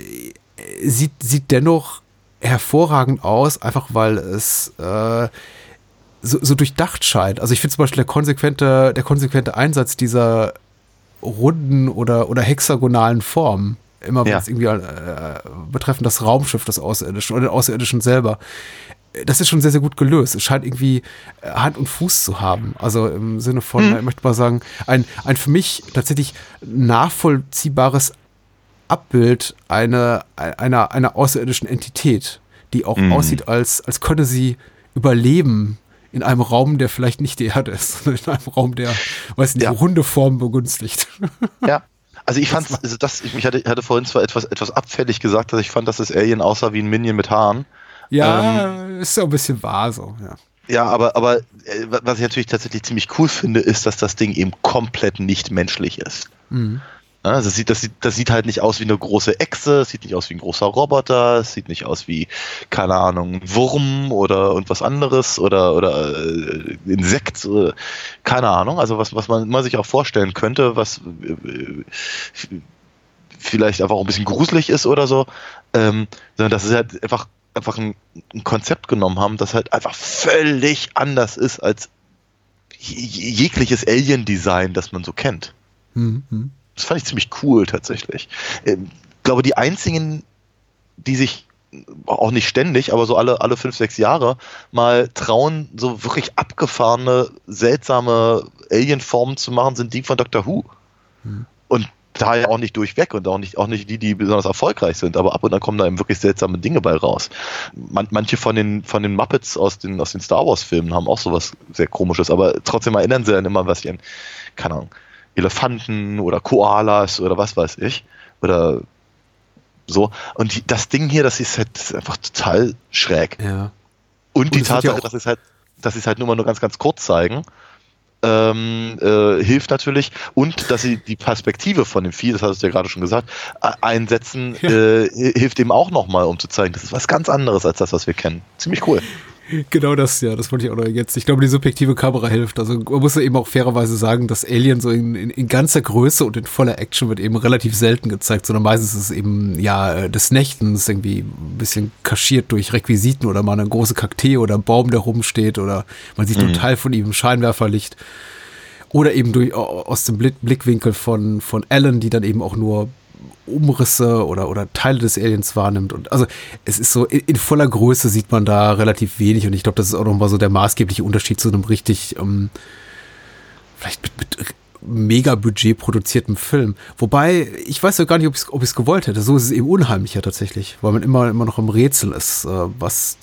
sieht, sieht dennoch hervorragend aus, einfach weil es äh, so, so durchdacht scheint. Also ich finde zum Beispiel der konsequente, der konsequente Einsatz dieser runden oder, oder hexagonalen Formen, immer wenn Ja. es irgendwie äh, betreffend das Raumschiff des Außerirdischen oder den Außerirdischen selber, das ist schon sehr, sehr gut gelöst. Es scheint irgendwie äh, Hand und Fuß zu haben. Also im Sinne von, Hm. ich möchte mal sagen, ein, ein für mich tatsächlich nachvollziehbares Abbild einer, einer, einer außerirdischen Entität, die auch Mhm. aussieht, als, als könne sie überleben in einem Raum, der vielleicht nicht die Erde ist, sondern in einem Raum, der, weiß nicht, Ja. runde Formen begünstigt. Ja. Also ich fand, also das, ich hatte, hatte vorhin zwar etwas, etwas abfällig gesagt, dass ich fand, dass das Alien aussah wie ein Minion mit Haaren. Ja, ist ja ein bisschen wahr so, ja. Ja, aber, aber äh, was ich natürlich tatsächlich ziemlich cool finde, ist, dass das Ding eben komplett nicht menschlich ist. Mhm. Ja, Also das, sieht, das, sieht, das sieht halt nicht aus wie eine große Echse, es sieht nicht aus wie ein großer Roboter, es sieht nicht aus wie, keine Ahnung, ein Wurm oder irgendwas anderes oder, oder äh, Insekt, äh, keine Ahnung. Also was, was man immer sich auch vorstellen könnte, was äh, vielleicht einfach auch ein bisschen gruselig ist oder so, ähm, sondern dass sie halt einfach, einfach ein, ein Konzept genommen haben, das halt einfach völlig anders ist als je- jegliches Alien-Design, das man so kennt. Mhm. Das fand ich ziemlich cool tatsächlich. Ähm, glaube, die einzigen, die sich auch nicht ständig, aber so alle, alle fünf, sechs Jahre mal trauen, so wirklich abgefahrene, seltsame Alien-Formen zu machen, sind die von Doctor Who. Und da ja auch nicht durchweg und auch nicht, auch nicht die, die besonders erfolgreich sind, aber ab und an kommen da eben wirklich seltsame Dinge bei raus. Man, manche von den, von den Muppets aus den, aus den Star Wars-Filmen haben auch sowas sehr komisches, aber trotzdem erinnern sie dann immer was an, keine Ahnung, Elefanten oder Koalas oder was weiß ich. Oder so. Und die, das Ding hier, das ist halt das ist einfach total schräg. Ja. Und die wird ja Tatsache, dass sie es halt, dass sie es halt nur mal nur ganz, ganz kurz zeigen, ähm, äh, hilft natürlich. Und dass sie die Perspektive von dem Vieh, das hast du ja gerade schon gesagt, einsetzen, äh, hilft eben auch nochmal, um zu zeigen, das ist was ganz anderes als das, was wir kennen. Ziemlich cool. Genau das, ja, das wollte ich auch noch jetzt. Ich glaube, die subjektive Kamera hilft. Also man muss ja eben auch fairerweise sagen, dass Alien so in, in, in ganzer Größe und in voller Action wird eben relativ selten gezeigt, sondern meistens ist es eben, ja, äh, des Nächtens irgendwie ein bisschen kaschiert durch Requisiten oder mal eine große Kaktee oder ein Baum, der rumsteht oder man sieht nur einen Teil von ihm im Scheinwerferlicht. Oder eben durch, aus dem Blick, Blickwinkel von, von Alan, die dann eben auch nur Umrisse oder, oder Teile des Aliens wahrnimmt. Und also es ist so, in, in voller Größe sieht man da relativ wenig und ich glaube, das ist auch nochmal so der maßgebliche Unterschied zu einem richtig, ähm, vielleicht mit, mit mega Budget produziertem Film. Wobei, ich weiß ja gar nicht, ob ich es gewollt hätte. So ist es eben unheimlicher tatsächlich, weil man immer, immer noch im Rätsel ist, äh, was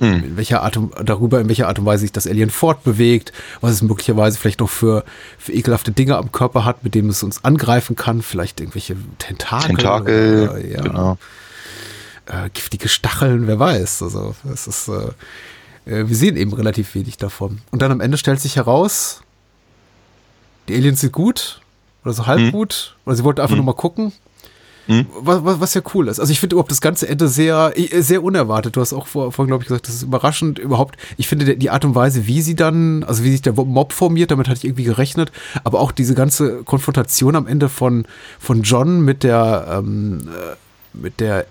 in welcher Art und, darüber, in welcher Art und Weise sich das Alien fortbewegt, was es möglicherweise vielleicht noch für, für ekelhafte Dinge am Körper hat, mit denen es uns angreifen kann, vielleicht irgendwelche Tentakel. Tentakel, oder, ja, genau. äh, giftige Stacheln, wer weiß. Also es ist, äh, äh, wir sehen eben relativ wenig davon. Und dann am Ende stellt sich heraus, die Aliens sind gut oder so halb gut, oder sie wollten einfach nur mal gucken. Was, was, was ja cool ist. Also ich finde überhaupt das ganze Ende sehr, äh, sehr unerwartet. Du hast auch vor, vorhin, glaube ich, gesagt, das ist überraschend überhaupt. Ich finde die Art und Weise, wie sie dann, also wie sich der Mob formiert, damit hatte ich irgendwie gerechnet. Aber auch diese ganze Konfrontation am Ende von, von John mit der, ähm, äh, mit der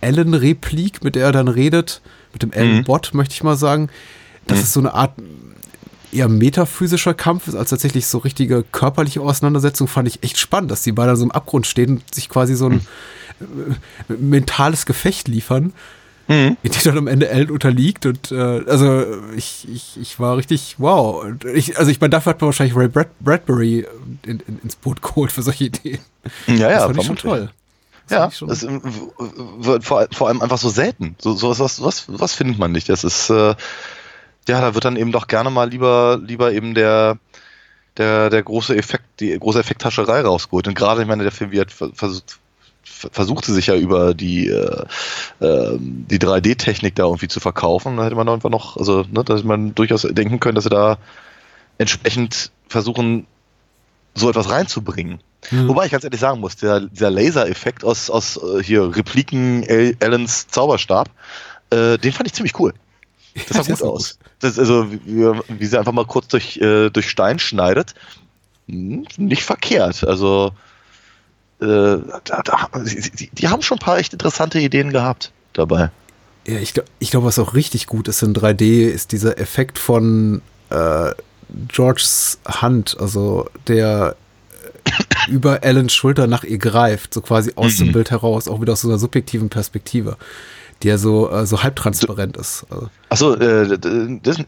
Ellen-Replik, mit der er dann redet, mit dem Ellen-Bot, möchte ich mal sagen. Das ist so eine Art eher metaphysischer Kampf ist als tatsächlich so richtige körperliche Auseinandersetzung, fand ich echt spannend, dass die beide so im Abgrund stehen und sich quasi so ein äh, mentales Gefecht liefern, in dem dann am Ende Ellen unterliegt und äh, also ich, ich, ich war richtig wow. Und ich, also ich meine, dafür hat man wahrscheinlich Ray Brad Bradbury in, in, ins Boot geholt für solche Ideen. Ja, ja, das fand ich schon toll. Das Ja, das w- wird vor, vor allem einfach so selten. So, so was, was, was findet man nicht. Das ist, äh, ja, da wird dann eben doch gerne mal lieber, lieber eben der, der, der große Effekt, die große Effekthascherei rausgeholt. Und gerade, ich meine, der Film wird versucht, versuchte sich ja über die, äh, ähm, die 3D-Technik da irgendwie zu verkaufen. Da hätte man einfach noch, also, ne, da hätte man durchaus denken können, dass sie da entsprechend versuchen, so etwas reinzubringen. Wobei ich ganz ehrlich sagen muss, der, der Laser-Effekt aus, aus äh, hier Repliken Al- Allens Zauberstab, äh, den fand ich ziemlich cool. Das sah gut aus. Das, also, wie, wie sie einfach mal kurz durch, äh, durch Stein schneidet. Hm, Nicht verkehrt. Also, äh, da, da, die, die- haben schon ein paar echt interessante Ideen gehabt dabei. Ja, ich glaube, glaub, was auch richtig gut ist in 3D, ist dieser Effekt von äh, Georges Hand, also der äh, über Allens Schulter nach ihr greift, so quasi aus dem Bild heraus, auch wieder aus so einer subjektiven Perspektive, ja so, äh, so halbtransparent ist. Also, Achso, äh, das,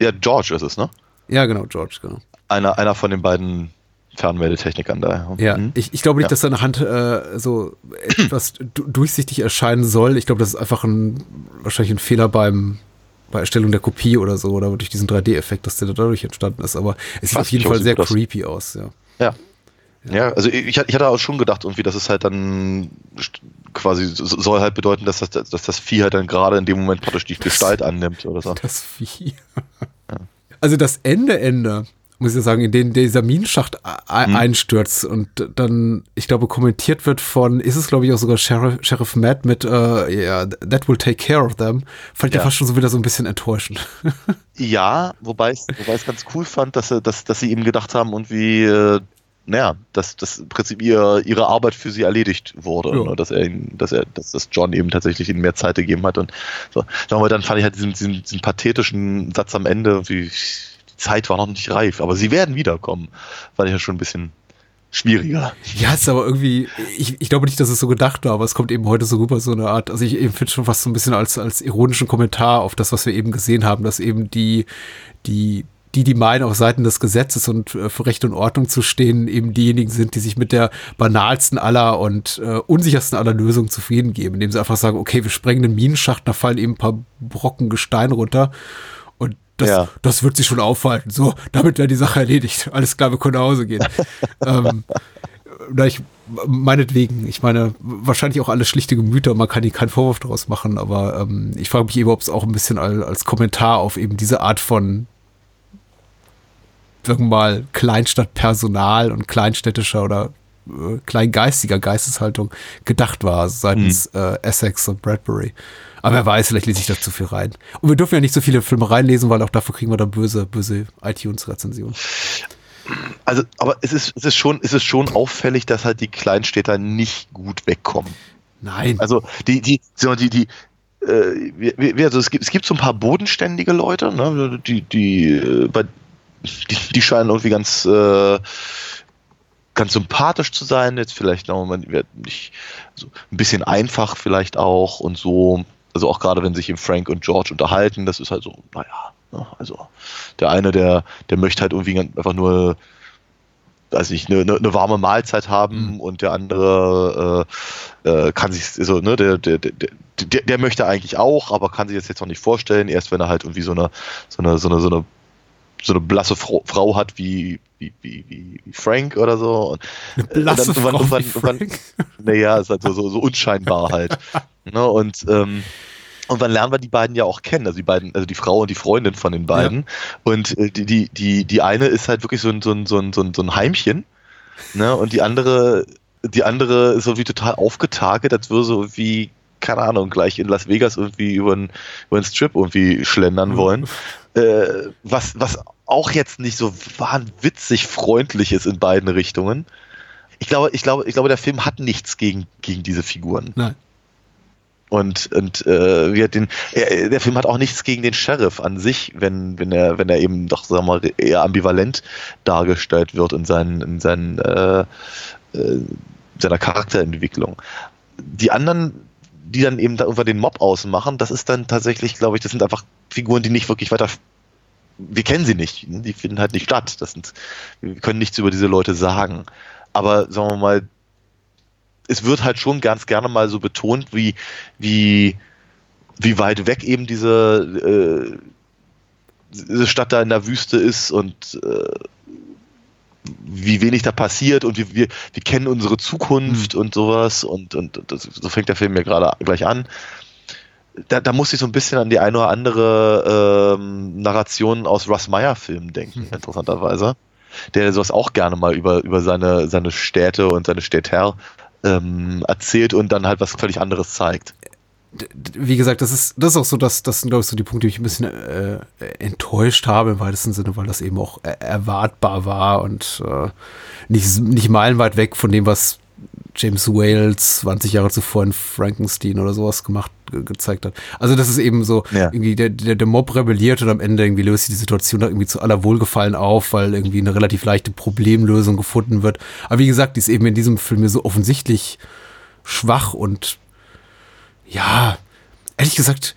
ja, George ist es, ne? ja, genau, George, genau. Einer, einer von den beiden Fernmeldetechnikern da. Ja, Mhm. ich, ich glaube nicht, Ja. dass seine Hand äh, so etwas du- durchsichtig erscheinen soll. Ich glaube, das ist einfach ein wahrscheinlich ein Fehler beim bei Erstellung der Kopie oder so oder durch diesen 3D-Effekt, dass der dadurch entstanden ist. Aber es sieht Fast auf jeden Fall sehr creepy aus. Ja. Ja. Ja, also ich, ich hatte auch schon gedacht, irgendwie, dass es halt dann quasi so- soll halt bedeuten, dass das, dass das Vieh halt dann gerade in dem Moment praktisch die Gestalt annimmt oder so. Das Vieh. Also das Ende, Ende, muss ich ja sagen, in dem dieser Minenschacht Mhm. einstürzt und dann, ich glaube, kommentiert wird von, ist es glaube ich auch sogar Sheriff, Sheriff Matt mit, äh, ja, that will take care of them, fand ich ja Ja. fast schon so wieder so ein bisschen enttäuschend. Ja, wobei ich es ganz cool fand, dass sie, dass, dass sie eben gedacht haben, irgendwie, äh, naja, dass das im Prinzip ihr, ihre Arbeit für sie erledigt wurde. Ja. Ne? Dass er ihn, dass er, dass das John eben tatsächlich ihnen mehr Zeit gegeben hat. Und so. Aber dann fand ich halt diesen, diesen, diesen pathetischen Satz am Ende, wie die Zeit war noch nicht reif, aber sie werden wiederkommen. Fand ich ja schon ein bisschen schwieriger. Ja, ist aber irgendwie, ich, ich glaube nicht, dass es so gedacht war, aber es kommt eben heute so rüber, so eine Art, also ich finde schon fast so ein bisschen als, als ironischen Kommentar auf das, was wir eben gesehen haben, dass eben die, die, die, die meinen, auf Seiten des Gesetzes und äh, für Recht und Ordnung zu stehen, eben diejenigen sind, die sich mit der banalsten aller und äh, unsichersten aller Lösungen zufrieden geben, indem sie einfach sagen, okay, wir sprengen den Minenschacht, da fallen eben ein paar Brocken Gestein runter und das, Ja. das wird sich schon aufhalten. So, damit wäre die Sache erledigt. Alles klar, wir können nach Hause gehen. ähm, na, ich, meinetwegen, ich meine, wahrscheinlich auch alle schlichte Gemüter, man kann ihnen keinen Vorwurf daraus machen, aber ähm, ich frage mich eben, ob es auch ein bisschen als, als Kommentar auf eben diese Art von sagen wir mal Kleinstadtpersonal und kleinstädtischer oder äh, kleingeistiger Geisteshaltung gedacht war seitens äh, Essex und Bradbury. Aber wer weiß, vielleicht lese ich da zu viel rein. Und wir dürfen ja nicht so viele Filme reinlesen, weil auch dafür kriegen wir dann böse, böse iTunes-Rezensionen. Also, aber es ist, es ist schon, es ist schon auffällig, dass halt die Kleinstädter nicht gut wegkommen. Nein. Also die, die, die, die, äh, also es gibt, es gibt so ein paar bodenständige Leute, ne, die, die, äh, bei, die, die scheinen irgendwie ganz, äh, ganz sympathisch zu sein. Jetzt vielleicht noch mal nicht so ein bisschen einfach vielleicht auch und so. Also auch gerade wenn sich eben Frank und George unterhalten, das ist halt so, naja, ne, also der eine, der, der möchte halt irgendwie einfach nur weiß ich, eine, eine, eine warme Mahlzeit haben Mhm. und der andere äh, äh, kann sich, also, ne, der, der, der, der, der möchte eigentlich auch, aber kann sich das jetzt noch nicht vorstellen, erst wenn er halt irgendwie so eine, so eine, so eine, so eine, so eine blasse Frau, Frau hat wie, wie, wie, wie wie Frank oder so. Und, Eine blasse äh, dann Frau wie irgendwann- Frank. naja, ist halt so, so, so unscheinbar halt. ne, und, ähm, und dann lernen wir die beiden ja auch kennen, also die beiden, also die Frau und die Freundin von den beiden. Und äh, die, die, die, die eine ist halt wirklich so ein, so ein, so ein, so ein, so ein Heimchen, ne? Und die andere, die andere ist irgendwie total aufgetakelt, als würde so wie, keine Ahnung, gleich in Las Vegas irgendwie über einen, über einen Strip irgendwie schlendern wollen. Äh, was, was auch jetzt nicht so wahnwitzig freundlich ist in beiden Richtungen. Ich glaube, ich glaube, ich glaube, der Film hat nichts gegen, gegen diese Figuren. Nein. Und, und äh, wir den, äh, der Film hat auch nichts gegen den Sheriff an sich, wenn, wenn er, wenn er eben doch, sagen wir mal, eher ambivalent dargestellt wird in seinen, in seinen, äh, äh, seiner Charakterentwicklung. Die anderen, die dann eben da irgendwann den Mob ausmachen, das ist dann tatsächlich, glaube ich, das sind einfach Figuren, die nicht wirklich weiter. Wir kennen sie nicht, die finden halt nicht statt. Das sind, wir können nichts über diese Leute sagen. Aber sagen wir mal, es wird halt schon ganz gerne mal so betont, wie, wie, wie weit weg eben diese, äh, diese Stadt da in der Wüste ist und äh, wie wenig da passiert und wir, wir, wir kennen unsere Zukunft und sowas und, und das, so fängt der Film ja gerade gleich an. Da, da muss ich so ein bisschen an die eine oder andere ähm, Narration aus Russ Meyer Filmen denken, interessanterweise. Der sowas auch gerne mal über, über seine, seine Städte und seine Städter ähm, erzählt und dann halt was völlig anderes zeigt. Wie gesagt, das ist, das ist auch so, dass das sind, glaube ich, so die Punkte, die ich ein bisschen äh, enttäuscht habe im weitesten Sinne, weil das eben auch er erwartbar war und äh, nicht, nicht meilenweit weg von dem, was James Wales 20 Jahre zuvor in Frankenstein oder sowas gemacht, ge gezeigt hat. Also das ist eben so, Ja. irgendwie der, der, der Mob rebelliert und am Ende irgendwie löst sich die Situation da irgendwie zu aller Wohlgefallen auf, weil irgendwie eine relativ leichte Problemlösung gefunden wird. Aber wie gesagt, die ist eben in diesem Film mir so offensichtlich schwach und ja, ehrlich gesagt,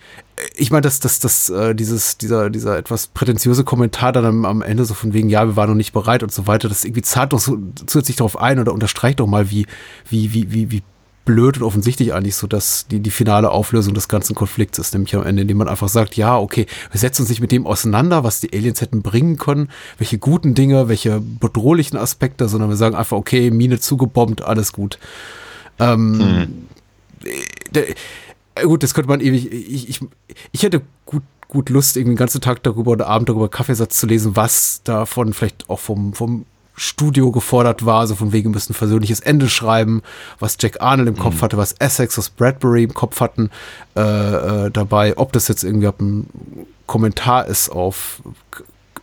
ich meine, dass das, das, äh, dieses, dieser, dieser etwas prätentiöse Kommentar dann am, am Ende so von wegen, ja, wir waren noch nicht bereit und so weiter, das irgendwie zahlt doch so zusätzlich darauf ein oder unterstreicht doch mal, wie, wie, wie, wie, wie blöd und offensichtlich eigentlich so, dass die, die finale Auflösung des ganzen Konflikts ist, nämlich am Ende, indem man einfach sagt, ja, okay, wir setzen uns nicht mit dem auseinander, was die Aliens hätten bringen können, welche guten Dinge, welche bedrohlichen Aspekte, sondern wir sagen einfach, okay, Mine zugebombt, alles gut. Ähm, äh, äh, gut, das könnte man ewig, ich, ich, ich hätte gut, gut Lust, irgendwie den ganzen Tag darüber oder Abend darüber Kaffeesatz zu lesen, was davon vielleicht auch vom, vom Studio gefordert war, so von wegen wir müssen ein versöhnliches Ende schreiben, was Jack Arnold im Kopf hatte, was Essex, was Bradbury im Kopf hatten äh, äh, dabei, ob das jetzt irgendwie ein Kommentar ist auf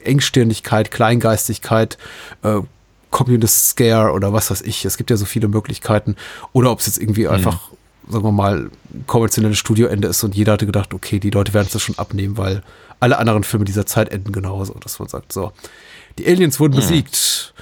Engstirnigkeit, Kleingeistigkeit, äh, Communist Scare oder was weiß ich. Es gibt ja so viele Möglichkeiten. Oder ob es jetzt irgendwie mhm. einfach, sagen wir mal, konventionelles Studioende ist und jeder hatte gedacht, okay, die Leute werden es das schon abnehmen, weil alle anderen Filme dieser Zeit enden genauso, dass man sagt, so, die Aliens wurden mhm. besiegt.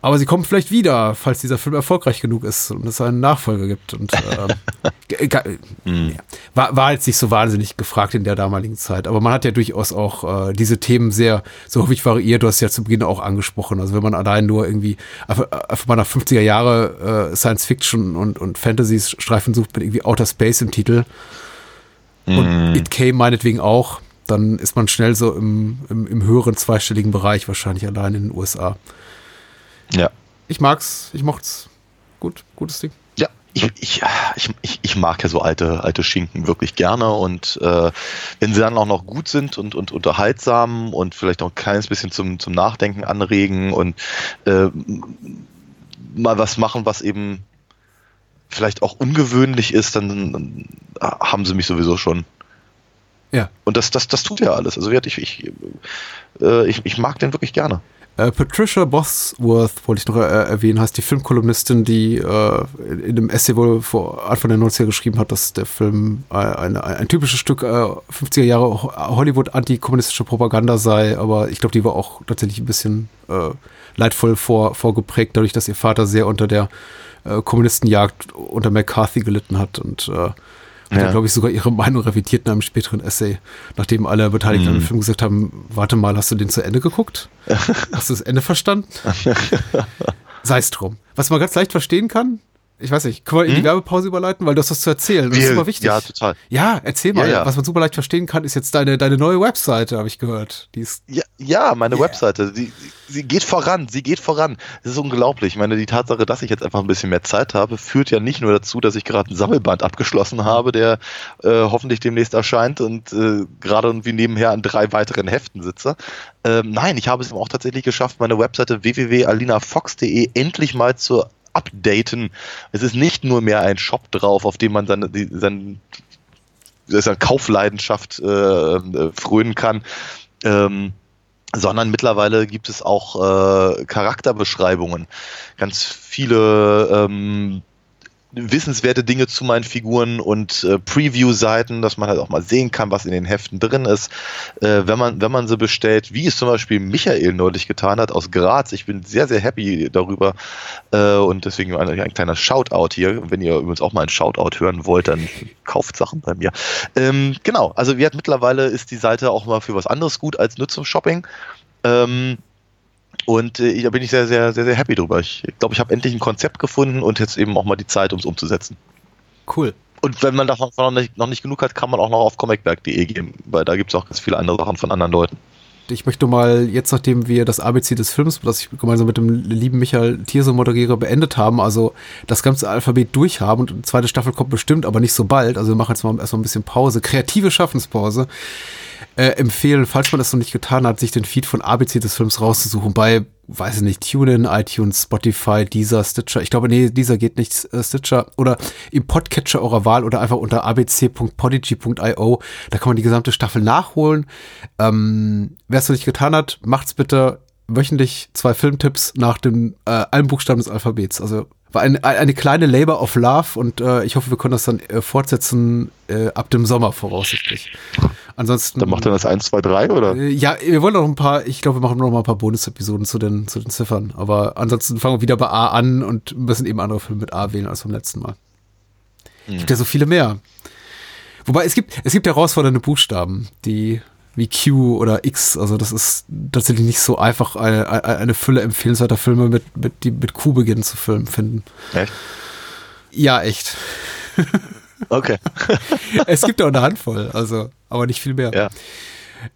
Aber sie kommen vielleicht wieder, falls dieser Film erfolgreich genug ist und es einen Nachfolger gibt. Und äh, mhm. war, war jetzt nicht so wahnsinnig gefragt in der damaligen Zeit. Aber man hat ja durchaus auch äh, diese Themen sehr so häufig variiert. Du hast ja zu Beginn auch angesprochen. Also wenn man allein nur irgendwie einfach, einfach mal nach 50er Jahre äh, Science Fiction und, und Fantasy-Streifen sucht mit irgendwie Outer Space im Titel. Und mhm. It Came meinetwegen auch dann ist man schnell so im, im, im höheren zweistelligen Bereich, wahrscheinlich allein in den USA. Ja. Ich mag's, ich mocht's. Gut, gutes Ding. Ja, ich, ich, ich, ich, mag ja so alte, alte Schinken wirklich gerne und äh, wenn sie dann auch noch gut sind und, und unterhaltsam und vielleicht auch ein kleines bisschen zum, zum Nachdenken anregen und äh, mal was machen, was eben vielleicht auch ungewöhnlich ist, dann, dann haben sie mich sowieso schon. Ja. Und das, das, das tut ja alles. Also ich, ich, äh, ich, ich mag den wirklich gerne. Äh, Patricia Bosworth, wollte ich noch äh, erwähnen, heißt die Filmkolumnistin, die äh, in einem Essay wohl vor Anfang der 90er geschrieben hat, dass der Film äh, ein, ein, ein typisches Stück 50er Jahre Hollywood-antikommunistische Propaganda sei, aber ich glaube, die war auch tatsächlich ein bisschen leidvoll vor, vorgeprägt, dadurch, dass ihr Vater sehr unter der Kommunistenjagd unter McCarthy gelitten hat und hat ja. glaube ich, sogar ihre Meinung revidiert in einem späteren Essay, nachdem alle Beteiligten mhm. am Film gesagt haben, warte mal, hast du den zu Ende geguckt? hast du das Ende verstanden? Sei es drum. Was man ganz leicht verstehen kann, ich weiß nicht, können wir in die hm? Werbepause überleiten, weil du hast was zu erzählen. Das ist super wichtig. Ja, total. Ja, erzähl mal. Ja, ja. Was man super leicht verstehen kann, ist jetzt deine, deine neue Webseite, habe ich gehört. Die ist ja, ja, meine yeah. Webseite. Die, sie geht voran, sie geht voran. Das ist unglaublich. Ich meine, die Tatsache, dass ich jetzt einfach ein bisschen mehr Zeit habe, führt ja nicht nur dazu, dass ich gerade einen Sammelband abgeschlossen habe, der äh, hoffentlich demnächst erscheint und äh, gerade irgendwie nebenher an drei weiteren Heften sitze. Ähm, nein, ich habe es auch tatsächlich geschafft, meine Webseite www.alinafox.de endlich mal zur updaten. Es ist nicht nur mehr ein Shop drauf, auf dem man dann die, sein, seine Kaufleidenschaft äh, äh, frönen kann. Ähm, sondern mittlerweile gibt es auch äh, Charakterbeschreibungen. Ganz viele ähm, wissenswerte Dinge zu meinen Figuren und äh, Preview-Seiten, dass man halt auch mal sehen kann, was in den Heften drin ist, äh, wenn man wenn man sie bestellt, wie es zum Beispiel Michael neulich getan hat aus Graz. Ich bin sehr sehr happy darüber äh, und deswegen ein, ein kleiner Shoutout hier. Wenn ihr übrigens auch mal ein Shoutout hören wollt, dann kauft Sachen bei mir. Ähm, genau, also wir mittlerweile ist die Seite auch mal für was anderes gut als nur zum Shopping. Ähm, und äh, da bin ich sehr, sehr, sehr, sehr happy drüber. Ich glaube, ich habe endlich ein Konzept gefunden und jetzt eben auch mal die Zeit, um es umzusetzen. Cool. Und wenn man davon noch nicht, noch nicht genug hat, kann man auch noch auf comicberg.de gehen, weil da gibt es auch ganz viele andere Sachen von anderen Leuten. Ich möchte mal jetzt, nachdem wir das ABC des Films, das ich gemeinsam mit dem lieben Michael Thierse moderiere, beendet haben, also das ganze Alphabet durchhaben und eine zweite Staffel kommt bestimmt, aber nicht so bald. Also wir machen jetzt mal erstmal ein bisschen Pause, kreative Schaffenspause äh, empfehlen, falls man das noch nicht getan hat, sich den Feed von ABC des Films rauszusuchen bei, weiß ich nicht, TuneIn, iTunes, Spotify, Deezer, Stitcher. Ich glaube, nee, Deezer geht nicht, äh, Stitcher oder im Podcatcher eurer Wahl oder einfach unter abc.podigy.io. Da kann man die gesamte Staffel nachholen. Ähm, Wer es noch nicht getan hat, macht's bitte wöchentlich zwei Filmtipps nach dem äh, allen Buchstaben des Alphabets. Also war eine, eine kleine Labor of Love und äh, ich hoffe, wir können das dann äh, fortsetzen äh, ab dem Sommer voraussichtlich. Ansonsten. Dann macht er das 1, 2, 3 oder? Äh, ja, wir wollen noch ein paar, ich glaube, wir machen noch mal ein paar Bonus-Episoden zu den, zu den Ziffern. Aber ansonsten fangen wir wieder bei A an und müssen eben andere Filme mit A wählen als beim letzten Mal. Hm. Gibt ja so viele mehr. Wobei es gibt, es gibt herausfordernde Buchstaben, die wie Q oder X. Also das ist tatsächlich nicht so einfach, eine, eine Fülle empfehlenswerter Filme mit, mit, die mit Q beginnen zu filmen, finden. Echt? Ja, echt. Okay. es gibt auch eine Handvoll, also, aber nicht viel mehr. Ja.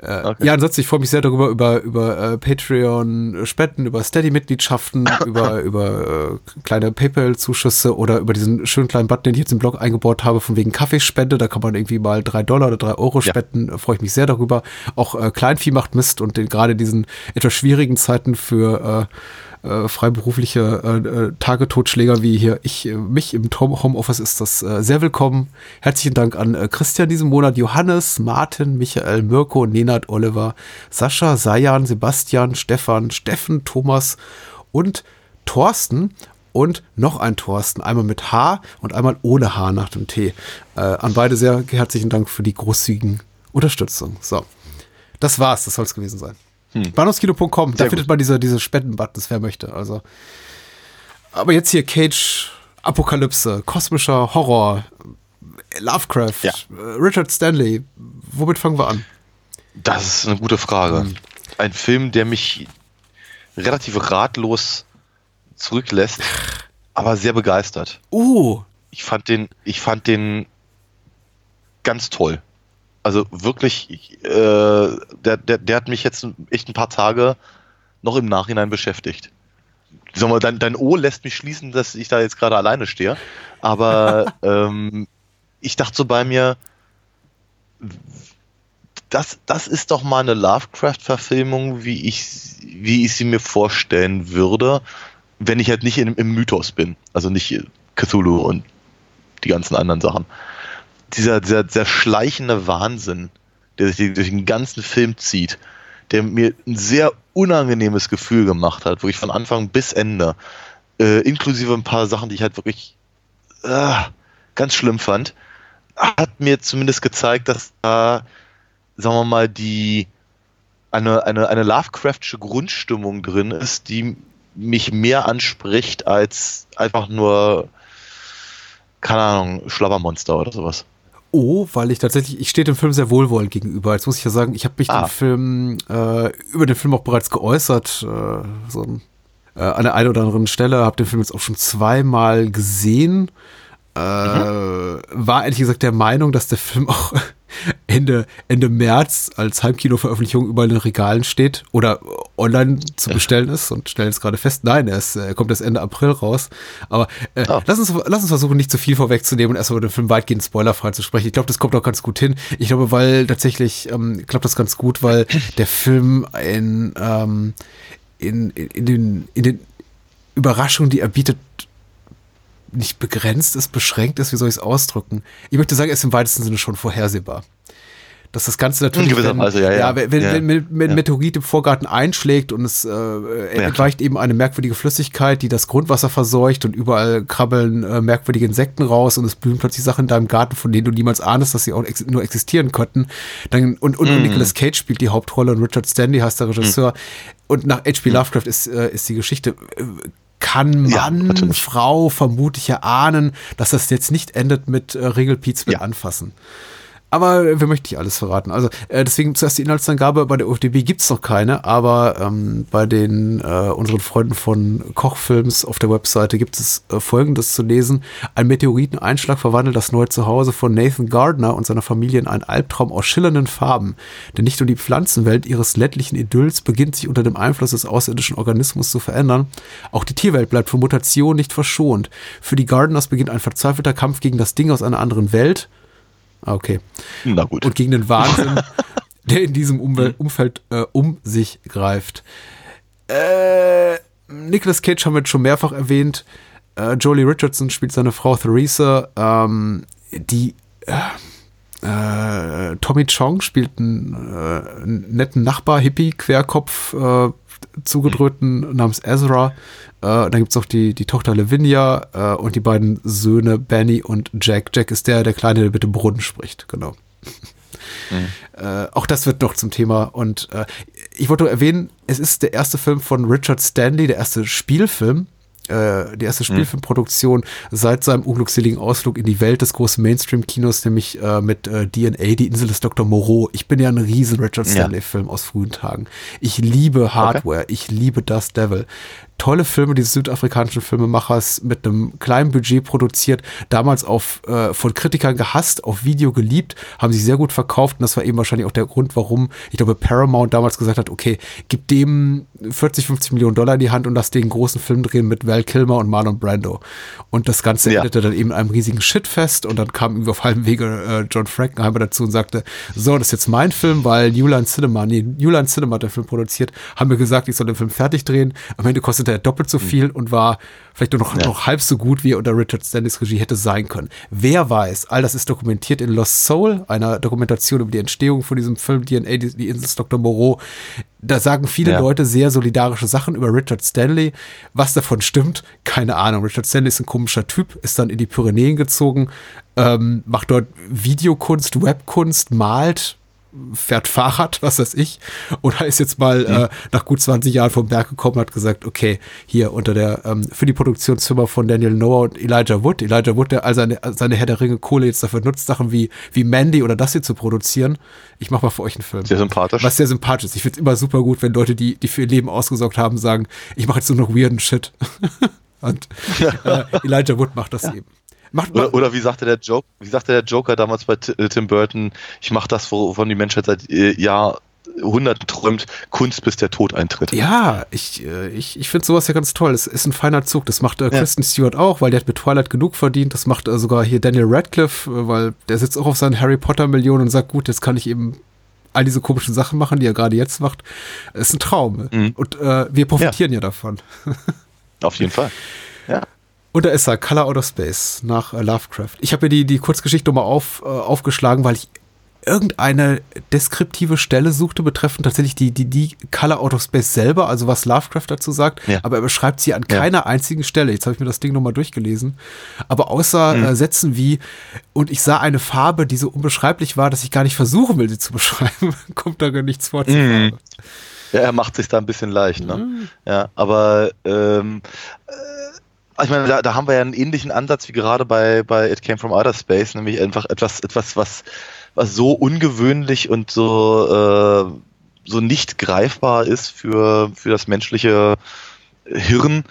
Äh, Okay. Ja, ansonsten, ich freue mich sehr darüber, über, über äh, Patreon-Spenden, über Steady-Mitgliedschaften, über, über äh, kleine PayPal-Zuschüsse oder über diesen schönen kleinen Button, den ich jetzt im Blog eingebaut habe, von wegen Kaffeespende. Da kann man irgendwie mal drei Dollar oder drei Euro Ja. spenden. Da freue ich mich sehr darüber. Auch äh, Kleinvieh macht Mist und in gerade diesen etwas schwierigen Zeiten für äh, äh, freiberufliche äh, äh, Tagetotschläger wie hier ich, äh, mich im Homeoffice ist das sehr willkommen. Herzlichen Dank an Christian diesen Monat, Johannes, Martin, Michael, Mirko, Nenad, Oliver, Sascha, Sajan, Sebastian, Stefan, Steffen, Thomas und Thorsten und noch ein Thorsten, einmal mit H und einmal ohne H nach dem T. Äh, an beide sehr herzlichen Dank für die großzügigen Unterstützung. So, das war's, das soll's gewesen sein. Bahnhofskino.com, da findet man diese, diese Spendenbuttons, wer möchte. Also. Aber jetzt hier Cage, Apokalypse, kosmischer Horror, Lovecraft, Ja. äh, Richard Stanley. Womit fangen wir an? Das ist eine gute Frage. Mhm. Ein Film, der mich relativ ratlos zurücklässt, aber sehr begeistert. Uh, Ich fand den, ich fand den ganz toll. Also wirklich, ich, äh, der, der, der hat mich jetzt echt ein paar Tage noch im Nachhinein beschäftigt. Sag mal, dein, dein O lässt mich schließen, dass ich da jetzt gerade alleine stehe. Aber ähm, ich dachte so bei mir, das, das ist doch mal eine Lovecraft-Verfilmung, wie ich, wie ich sie mir vorstellen würde, wenn ich halt nicht in, im Mythos bin. Also nicht Cthulhu und die ganzen anderen Sachen. Dieser, dieser, dieser schleichende Wahnsinn, der sich durch den ganzen Film zieht, der mir ein sehr unangenehmes Gefühl gemacht hat, wirklich von Anfang bis Ende, äh, inklusive ein paar Sachen, die ich halt wirklich äh, ganz schlimm fand, hat mir zumindest gezeigt, dass da, sagen wir mal, die eine, eine, eine Lovecraftsche Grundstimmung drin ist, die mich mehr anspricht als einfach nur, keine Ahnung, Schlabbermonster oder sowas. Oh, weil ich tatsächlich, ich stehe dem Film sehr wohlwollend gegenüber. Jetzt muss ich ja sagen, ich habe mich Ah. den Film, äh, über den Film auch bereits geäußert, äh, so ein, äh, an der einen oder anderen Stelle, habe den Film jetzt auch schon zweimal gesehen. Äh, War ehrlich gesagt der Meinung, dass der Film auch Ende, Ende März als Heimkino-Veröffentlichung überall in den Regalen steht oder online zu bestellen ist und stellen es gerade fest. Nein, er, er kommt erst Ende April raus. Aber äh, Ah. lass, uns, lass uns versuchen, nicht zu viel vorwegzunehmen und erstmal über den Film weitgehend spoilerfrei zu sprechen. Ich glaube, das kommt auch ganz gut hin. Ich glaube, weil tatsächlich ähm, klappt das ganz gut, weil der Film in, ähm, in, in, in, den, in den Überraschungen, die er bietet, nicht begrenzt ist, beschränkt ist, wie soll ich es ausdrücken? Ich möchte sagen, er ist im weitesten Sinne schon vorhersehbar. Dass das Ganze natürlich, wenn, Weise, ja, ja. wenn, wenn, Ja. wenn, wenn ein Ja. Meteorit im Vorgarten einschlägt und es äh, entweicht eben eine merkwürdige Flüssigkeit, die das Grundwasser verseucht und überall krabbeln äh, merkwürdige Insekten raus und es blühen plötzlich Sachen in deinem Garten, von denen du niemals ahnest, dass sie auch ex nur existieren könnten. Dann, und, und, Mhm. und Nicolas Cage spielt die Hauptrolle und Richard Stanley heißt der Regisseur. Und nach H.P. Lovecraft ist, äh, ist die Geschichte äh, kann. Ja, Mann, natürlich. Frau vermutlich erahnen, dass das jetzt nicht endet mit äh, Regelpiez mit Ja. anfassen. Aber wir möchten nicht alles verraten. Also äh, deswegen zuerst die Inhaltsangabe. Bei der UFDB gibt's noch keine, aber ähm, bei den äh, unseren Freunden von Kochfilms auf der Webseite gibt es äh, Folgendes zu lesen. Ein Meteoriteneinschlag verwandelt das neue Zuhause von Nathan Gardner und seiner Familie in einen Albtraum aus schillernden Farben. Denn nicht nur die Pflanzenwelt ihres ländlichen Idylls beginnt sich unter dem Einfluss des außerirdischen Organismus zu verändern. Auch die Tierwelt bleibt von Mutation nicht verschont. Für die Gardners beginnt ein verzweifelter Kampf gegen das Ding aus einer anderen Welt. Okay. Na gut. Und gegen den Wahnsinn, der in diesem Umwel Umfeld äh, um sich greift. Äh, Nicolas Cage haben wir jetzt schon mehrfach erwähnt. Äh, Jolie Richardson spielt seine Frau Theresa. Ähm, die äh, äh, Tommy Chong spielt einen, äh, einen netten Nachbar, Hippie, Querkopf, äh, zugedröhnten namens Ezra. Äh, dann gibt's auch die, die Tochter Lavinia äh, und die beiden Söhne Benny und Jack. Jack ist der, der Kleine, der mit dem Brunnen spricht, genau. Äh, auch das wird noch zum Thema. Und äh, ich wollte nur erwähnen, es ist der erste Film von Richard Stanley, der erste Spielfilm, äh, die erste Spielfilmproduktion seit seinem unglückseligen Ausflug in die Welt des großen Mainstream-Kinos, nämlich äh, mit äh, DNA, die Insel des Dr. Moreau. Ich bin ja ein riesen Richard Ja. Stanley-Film aus frühen Tagen. Ich liebe Hardware, ich liebe Das Devil. Tolle Filme dieses südafrikanischen Filmemachers mit einem kleinen Budget produziert, damals auf äh, von Kritikern gehasst, auf Video geliebt, haben sich sehr gut verkauft und das war eben wahrscheinlich auch der Grund, warum ich glaube Paramount damals gesagt hat, okay, gib dem 40, 50 Millionen Dollar in die Hand und lass den großen Film drehen mit Val Kilmer und Marlon Brando. Und das Ganze Ja. endete dann eben in einem riesigen Shitfest und dann kam irgendwie auf halbem Wege äh, John Frankenheimer dazu und sagte, so, das ist jetzt mein Film, weil New Line Cinema, nee, New Line Cinema hat den Film produziert, haben mir gesagt, ich soll den Film fertig drehen. Am Ende kostete er doppelt so viel und war vielleicht nur noch, noch halb so gut, wie er unter Richard Stanleys Regie hätte sein können. Wer weiß, all das ist dokumentiert in Lost Soul, einer Dokumentation über die Entstehung von diesem Film DNA, die, die Insel Dr. Moreau. Da sagen viele Ja. Leute sehr solidarische Sachen über Richard Stanley. Was davon stimmt, keine Ahnung. Richard Stanley ist ein komischer Typ, ist dann in die Pyrenäen gezogen, ähm, macht dort Videokunst, Webkunst, malt, fährt Fahrrad, was weiß ich, und er ist jetzt mal äh, nach gut 20 Jahren vom Berg gekommen und hat gesagt, okay, hier unter der, ähm, für die Produktionsfirma von Daniel Noah und Elijah Wood, Elijah Wood, der all seine, seine Herr der Ringe Kohle jetzt dafür nutzt, Sachen wie, wie Mandy oder das hier zu produzieren. Ich mache mal für euch einen Film. Sehr sympathisch. Was sehr sympathisch ist. Ich finde es immer super gut, wenn Leute, die, die für ihr Leben ausgesorgt haben, sagen, ich mache jetzt nur noch weirden Shit. und äh, Elijah Wood macht das eben. Macht, Oder, oder wie sagte der Joke, wie sagte der Joker damals bei äh, Tim Burton, ich mache das, wovon die Menschheit seit äh, Jahrhunderten träumt, Kunst bis der Tod eintritt. Ja, ich, äh, ich, ich finde sowas ja ganz toll. Es ist ein feiner Zug. Das macht äh, Kristen Stewart auch, weil der hat mit Twilight genug verdient. Das macht äh, sogar hier Daniel Radcliffe, äh, weil der sitzt auch auf seinen Harry Potter Millionen und sagt, gut, jetzt kann ich eben all diese komischen Sachen machen, die er gerade jetzt macht. ist ein Traum. Mhm. Und äh, wir profitieren ja, davon. Auf jeden Fall. Ja. Und da ist er, Color Out of Space nach äh, Lovecraft. Ich habe mir die, die Kurzgeschichte nochmal auf, äh, aufgeschlagen, weil ich irgendeine deskriptive Stelle suchte, betreffend tatsächlich die, die, die Color Out of Space selber, also was Lovecraft dazu sagt, Ja. aber er beschreibt sie an Ja. keiner einzigen Stelle. Jetzt habe ich mir das Ding nochmal durchgelesen. Aber außer Mhm. äh, Sätzen wie, und ich sah eine Farbe, die so unbeschreiblich war, dass ich gar nicht versuchen will, sie zu beschreiben, kommt da gar nichts vor Mhm. Ja, er macht sich da ein bisschen leicht, ne? Ja, aber ähm, äh, ich meine, da, da haben wir ja einen ähnlichen Ansatz wie gerade bei, bei It Came from Outer Space, nämlich einfach etwas, etwas, was, was so ungewöhnlich und so, äh, so nicht greifbar ist für, für das menschliche Hirn.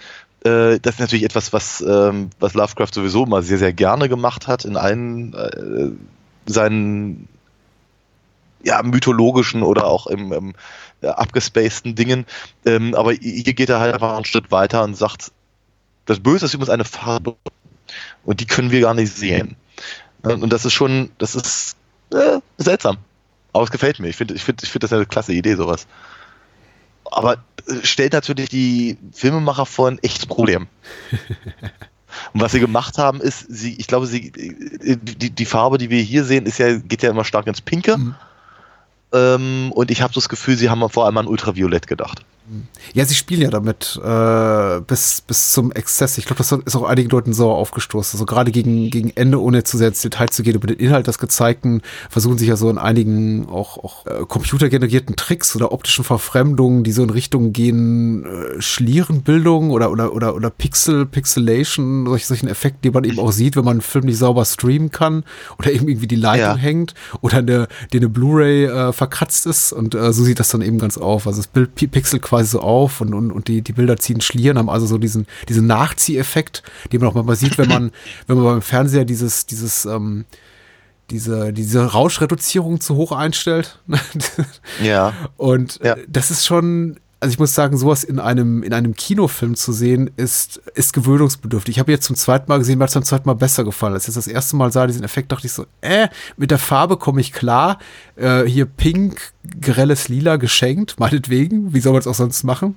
Äh, das ist natürlich etwas, was, ähm, was Lovecraft sowieso immer sehr, sehr gerne gemacht hat in allen äh, seinen ja, mythologischen oder auch im, im abgespaceden Dingen. Ähm, aber hier geht er halt einfach einen Schritt weiter und sagt, das Böse ist übrigens eine Farbe. Und die können wir gar nicht sehen. Und, und das ist schon, das ist äh, seltsam. Aber es gefällt mir. Ich finde ich finde, ich finde das eine klasse Idee, sowas. Aber äh, stellt natürlich die Filmemacher vor ein echtes Problem. Und was sie gemacht haben, ist, sie, ich glaube, sie, äh, die, die Farbe, die wir hier sehen, ist ja, geht ja immer stark ins Pinke. Ähm, und ich habe so das Gefühl, sie haben vor allem an Ultraviolett gedacht. Ja, sie spielen ja damit äh, bis, bis zum Exzess. Ich glaube, das ist auch einigen Leuten sauer aufgestoßen. Also gerade gegen, gegen Ende, ohne zu sehr ins Detail zu gehen, über den Inhalt des Gezeigten, versuchen sich ja so in einigen auch, auch äh, computergenerierten Tricks oder optischen Verfremdungen, die so in Richtung gehen, äh, Schlierenbildung oder, oder, oder, oder Pixel, Pixelation, solche, solchen Effekten, die man eben auch sieht, wenn man einen Film nicht sauber streamen kann oder eben irgendwie die Leitung Ja. hängt oder eine, die eine Blu-ray äh, verkratzt ist und äh, so sieht das dann eben ganz auf. Also das Bild pi- pixelt quasi so auf und, und, und die, die Bilder ziehen Schlieren, haben also so diesen, diesen Nachzieheffekt, den man auch manchmal sieht, wenn man, wenn man beim Fernseher dieses, dieses, ähm, diese, diese Rauschreduzierung zu hoch einstellt. Ja. Und Ja. äh, das ist schon, also ich muss sagen, sowas in einem, in einem Kinofilm zu sehen, ist, ist gewöhnungsbedürftig. Ich habe jetzt zum zweiten Mal gesehen, mir hat es zum zweiten Mal besser gefallen. Als ich das erste Mal sah, diesen Effekt, dachte ich so, äh, mit der Farbe komme ich klar. Äh, hier pink, grelles Lila geschenkt, meinetwegen. Wie soll man es auch sonst machen?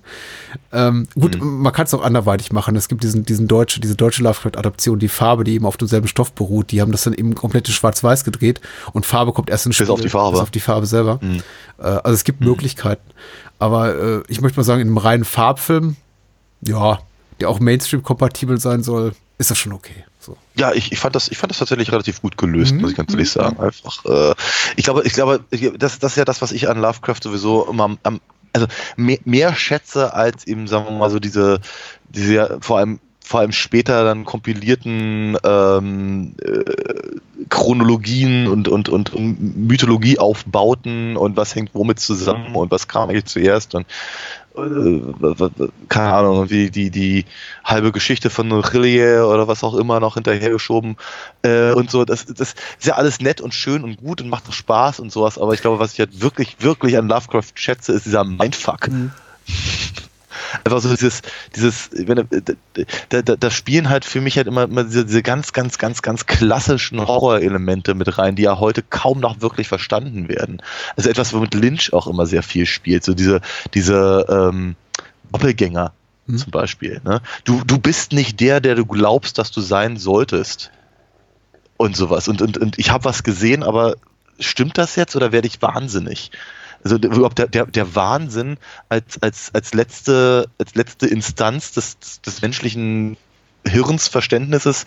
Ähm, gut, man kann es auch anderweitig machen. Es gibt diesen, diesen deutsche, diese deutsche Lovecraft-Adaption, die Farbe, die eben auf demselben Stoff beruht, die haben das dann eben komplett in schwarz-weiß gedreht und Farbe kommt erst in Bis auf die Farbe. Bis auf die Farbe selber. Äh, also es gibt Möglichkeiten. Aber äh, ich möchte mal sagen, in einem reinen Farbfilm, ja, der auch Mainstream-kompatibel sein soll, ist das schon okay. So. Ja, ich, ich, fand das, ich fand das tatsächlich relativ gut gelöst, muss ich ganz ehrlich sagen. Einfach, äh, ich glaube, ich glaube, das, das ist ja das, was ich an Lovecraft sowieso immer am, am also mehr, mehr schätze als eben, sagen wir mal, so diese, diese vor allem vor allem später dann kompilierten ähm, äh, Chronologien und, und, und, und Mythologie aufbauten und was hängt womit zusammen und was kam eigentlich zuerst und äh, keine Ahnung, wie die, die halbe Geschichte von Rillier oder was auch immer noch hinterhergeschoben äh, und so. Das, das ist ja alles nett und schön und gut und macht auch Spaß und sowas, aber ich glaube, was ich halt wirklich, wirklich an Lovecraft schätze, ist dieser Mindfuck. Mhm. Einfach so dieses, dieses, wenn, da, da, da spielen halt für mich halt immer, immer diese, diese ganz, ganz, ganz, ganz klassischen Horrorelemente mit rein, die ja heute kaum noch wirklich verstanden werden. Also etwas, womit Lynch auch immer sehr viel spielt, so diese, diese ähm, Doppelgänger Mhm. zum Beispiel. Ne? Du, du bist nicht der, der du glaubst, dass du sein solltest. Und sowas. Und, und, und ich habe was gesehen, aber stimmt das jetzt oder werde ich wahnsinnig? Also der- überhaupt der, der, der Wahnsinn als, als, als, letzte, als letzte Instanz des, des menschlichen Hirnsverständnisses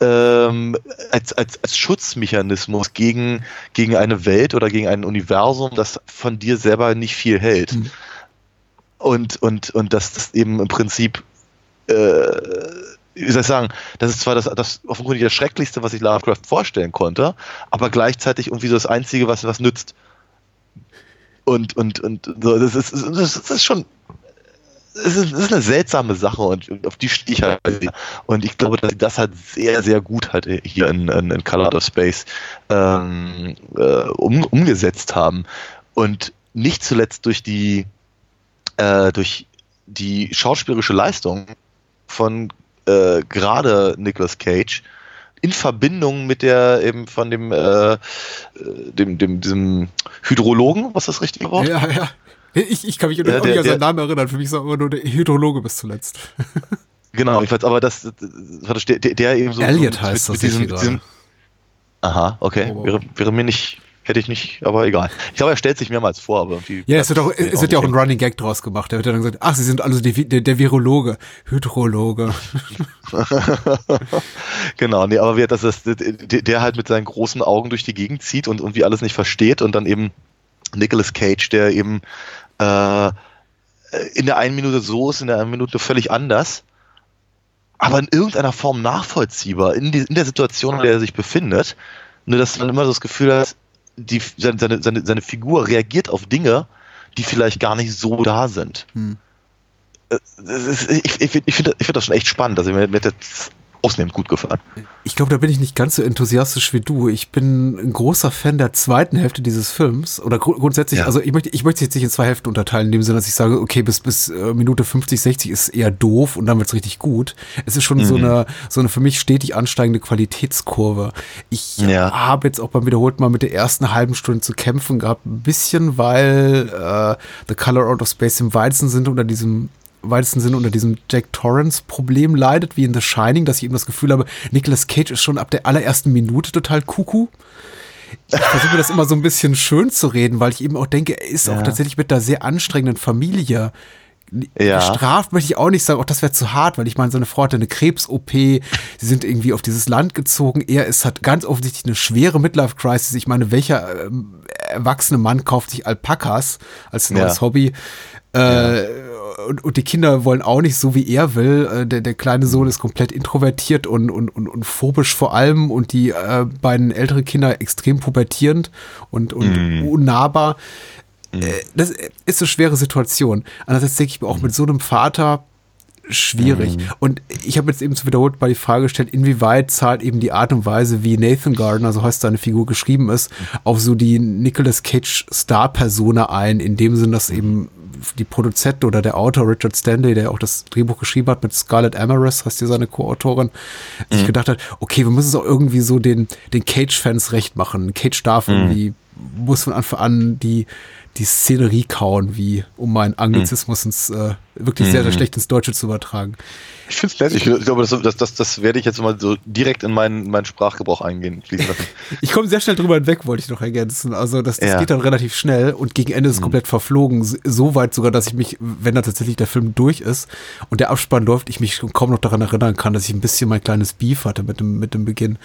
ähm, als, als, als Schutzmechanismus gegen, gegen eine Welt oder gegen ein Universum, das von dir selber nicht viel hält. Mhm. Und, und, und dass das eben im Prinzip äh, wie soll ich sagen, das ist zwar das, das offenkundig das Schrecklichste, was ich Lovecraft vorstellen konnte, aber gleichzeitig irgendwie so das Einzige, was was nützt. Und, und, und so, das ist, das ist, schon. Es ist, ist eine seltsame Sache und auf die stehe ich halt. Und ich glaube, dass sie das halt sehr, sehr gut halt hier in, in, in Color of Space ähm, äh, um, umgesetzt haben. Und nicht zuletzt durch die, äh, durch die schauspielerische Leistung von äh, gerade Nicolas Cage in Verbindung mit der eben von dem, äh, äh, dem, dem, diesem Hydrologen, was das richtige Wort? Ja, ja. Ich, ich kann mich Ja, nicht an seinen Namen erinnern. Für mich ist er immer nur der Hydrologe bis zuletzt. Genau, ich weiß, aber das, das, der, der, eben so. Elliot so heißt das mit diesem, mit diesem, Aha, okay. Oh. Wäre, wäre mir nicht, hätte ich nicht, aber egal. Ich glaube, er stellt sich mehrmals vor, aber irgendwie. Ja, es wird auch, es wird ja auch ein Running Gag draus gemacht. Da wird dann gesagt, ach, Sie sind also die, der, der Virologe, Hydrologe. genau, nee, aber wie das ist, der, der halt mit seinen großen Augen durch die Gegend zieht und irgendwie alles nicht versteht und dann eben Nicolas Cage, der eben äh, in der einen Minute so ist, in der anderen Minute völlig anders, aber in irgendeiner Form nachvollziehbar in, die, in der Situation, in der er sich befindet. Nur dass man immer so das Gefühl hat, die, seine, seine, seine, seine Figur reagiert auf Dinge, die vielleicht gar nicht so da sind. Hm. Äh, ist, ich ich, finde ich find das schon echt spannend. Also mir, mir hat das ausnehmend gut gefallen. Ich glaube, da bin ich nicht ganz so enthusiastisch wie du. Ich bin ein großer Fan der zweiten Hälfte dieses Films. Oder gru grundsätzlich, Ja. also ich möchte, ich möchte es jetzt nicht in zwei Hälften unterteilen, in dem Sinne, dass ich sage, okay, bis, bis äh, Minute 50, 60 ist eher doof und dann wird's richtig gut. Es ist schon so Mhm. eine, so eine für mich stetig ansteigende Qualitätskurve. Ich Ja. habe jetzt auch beim wiederholten Mal mit der ersten halben Stunde zu kämpfen gehabt, ein bisschen, weil äh, The Color Out of Space im weitesten Sinne unter diesem weitesten Sinne unter diesem Jack Torrance Problem leidet, wie in The Shining, dass ich eben das Gefühl habe, Nicolas Cage ist schon ab der allerersten Minute total kuckuck. Ich versuche mir das immer so ein bisschen schön zu reden, weil ich eben auch denke, er ist auch Ja. tatsächlich mit einer sehr anstrengenden Familie Ja. Gestraft möchte ich auch nicht sagen, auch das wäre zu hart, weil ich meine, seine Frau hatte eine Krebs-OP, sie sind irgendwie auf dieses Land gezogen, er ist, hat ganz offensichtlich eine schwere Midlife-Crisis. Ich meine, welcher ähm, erwachsene Mann kauft sich Alpakas als neues Ja. Hobby? Äh, und, und die Kinder wollen auch nicht so, wie er will. Äh, der, der kleine Sohn ist komplett introvertiert und, und, und, und phobisch vor allem und die äh, beiden älteren Kinder extrem pubertierend und, und unnahbar. Äh, das ist eine schwere Situation. Andererseits denke ich mir auch mit so einem Vater schwierig. Und ich habe jetzt eben zu wiederholt mal die Frage gestellt, inwieweit zahlt eben die Art und Weise, wie Nathan Gardner, so heißt seine Figur, geschrieben ist, auf so die Nicolas Cage Star-Persona ein, in dem Sinn, dass eben die Produzent oder der Autor Richard Stanley, der auch das Drehbuch geschrieben hat mit Scarlett Amaris, heißt hier seine Co-Autorin, sich gedacht hat, okay, wir müssen es auch irgendwie so den, den Cage-Fans recht machen. Cage darf irgendwie, muss von Anfang an die, die Szenerie kauen, wie, um meinen Anglizismus ins, äh, wirklich sehr, sehr schlecht ins Deutsche zu übertragen. Ich finde es nett. Ich glaube, das, das, das, das werde ich jetzt mal so direkt in meinen, meinen Sprachgebrauch eingehen. Ich komme sehr schnell drüber hinweg, wollte ich noch ergänzen. Also das, das Ja. geht dann relativ schnell und gegen Ende ist es komplett verflogen. So weit sogar, dass ich mich, wenn da tatsächlich der Film durch ist und der Abspann läuft, ich mich schon kaum noch daran erinnern kann, dass ich ein bisschen mein kleines Beef hatte mit dem, mit dem Beginn.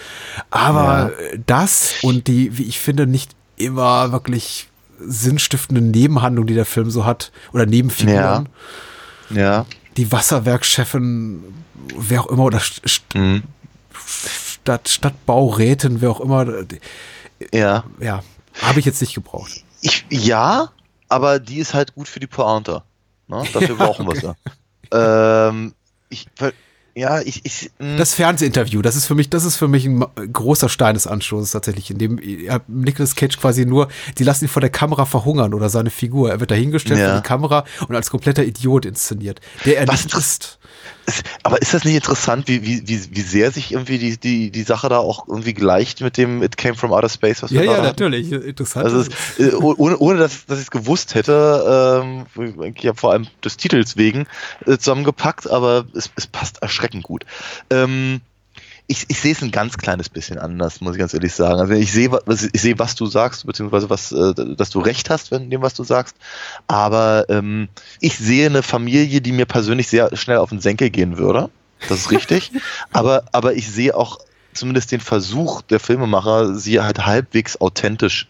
Aber äh, das und die, wie ich finde, nicht immer wirklich sinnstiftende Nebenhandlung, die der Film so hat, oder Nebenfiguren. Ja. Ja. Die Wasserwerkchefin, wer auch immer, oder St Mhm. Stadt, Stadtbaurätin, wer auch immer, Ja. ja, habe ich jetzt nicht gebraucht. Ich, ja, aber die ist halt gut für die Pointe. Ne? Dafür brauchen wir sie. Ähm, ich, ja, ich, ich mh. Das Fernsehinterview, das ist für mich, das ist für mich ein großer Stein des Anstoßes tatsächlich, in dem ja, Nicolas Cage quasi nur, die lassen ihn vor der Kamera verhungern oder seine Figur. Er wird dahingestellt Ja. vor die Kamera und als kompletter Idiot inszeniert, der er Was nicht ist. Aber ist das nicht interessant, wie, wie, wie, wie sehr sich irgendwie die, die, die Sache da auch irgendwie gleicht mit dem It Came from Outer Space, was wir Ja, ja, hatten? natürlich. Interessant. Also es, äh, oh- ohne, ohne dass, dass ich es gewusst hätte, ähm, ich habe vor allem des Titels wegen äh, zusammengepackt, aber es, es passt erschreckend gut. Ähm, ich, ich sehe es ein ganz kleines bisschen anders, muss ich ganz ehrlich sagen. Also ich sehe, was, ich sehe, was du sagst, beziehungsweise was, äh, dass du recht hast in dem, was du sagst. Aber ähm, ich sehe eine Familie, die mir persönlich sehr schnell auf den Senkel gehen würde. Das ist richtig. aber, aber ich sehe auch zumindest den Versuch der Filmemacher, sie halt halbwegs authentisch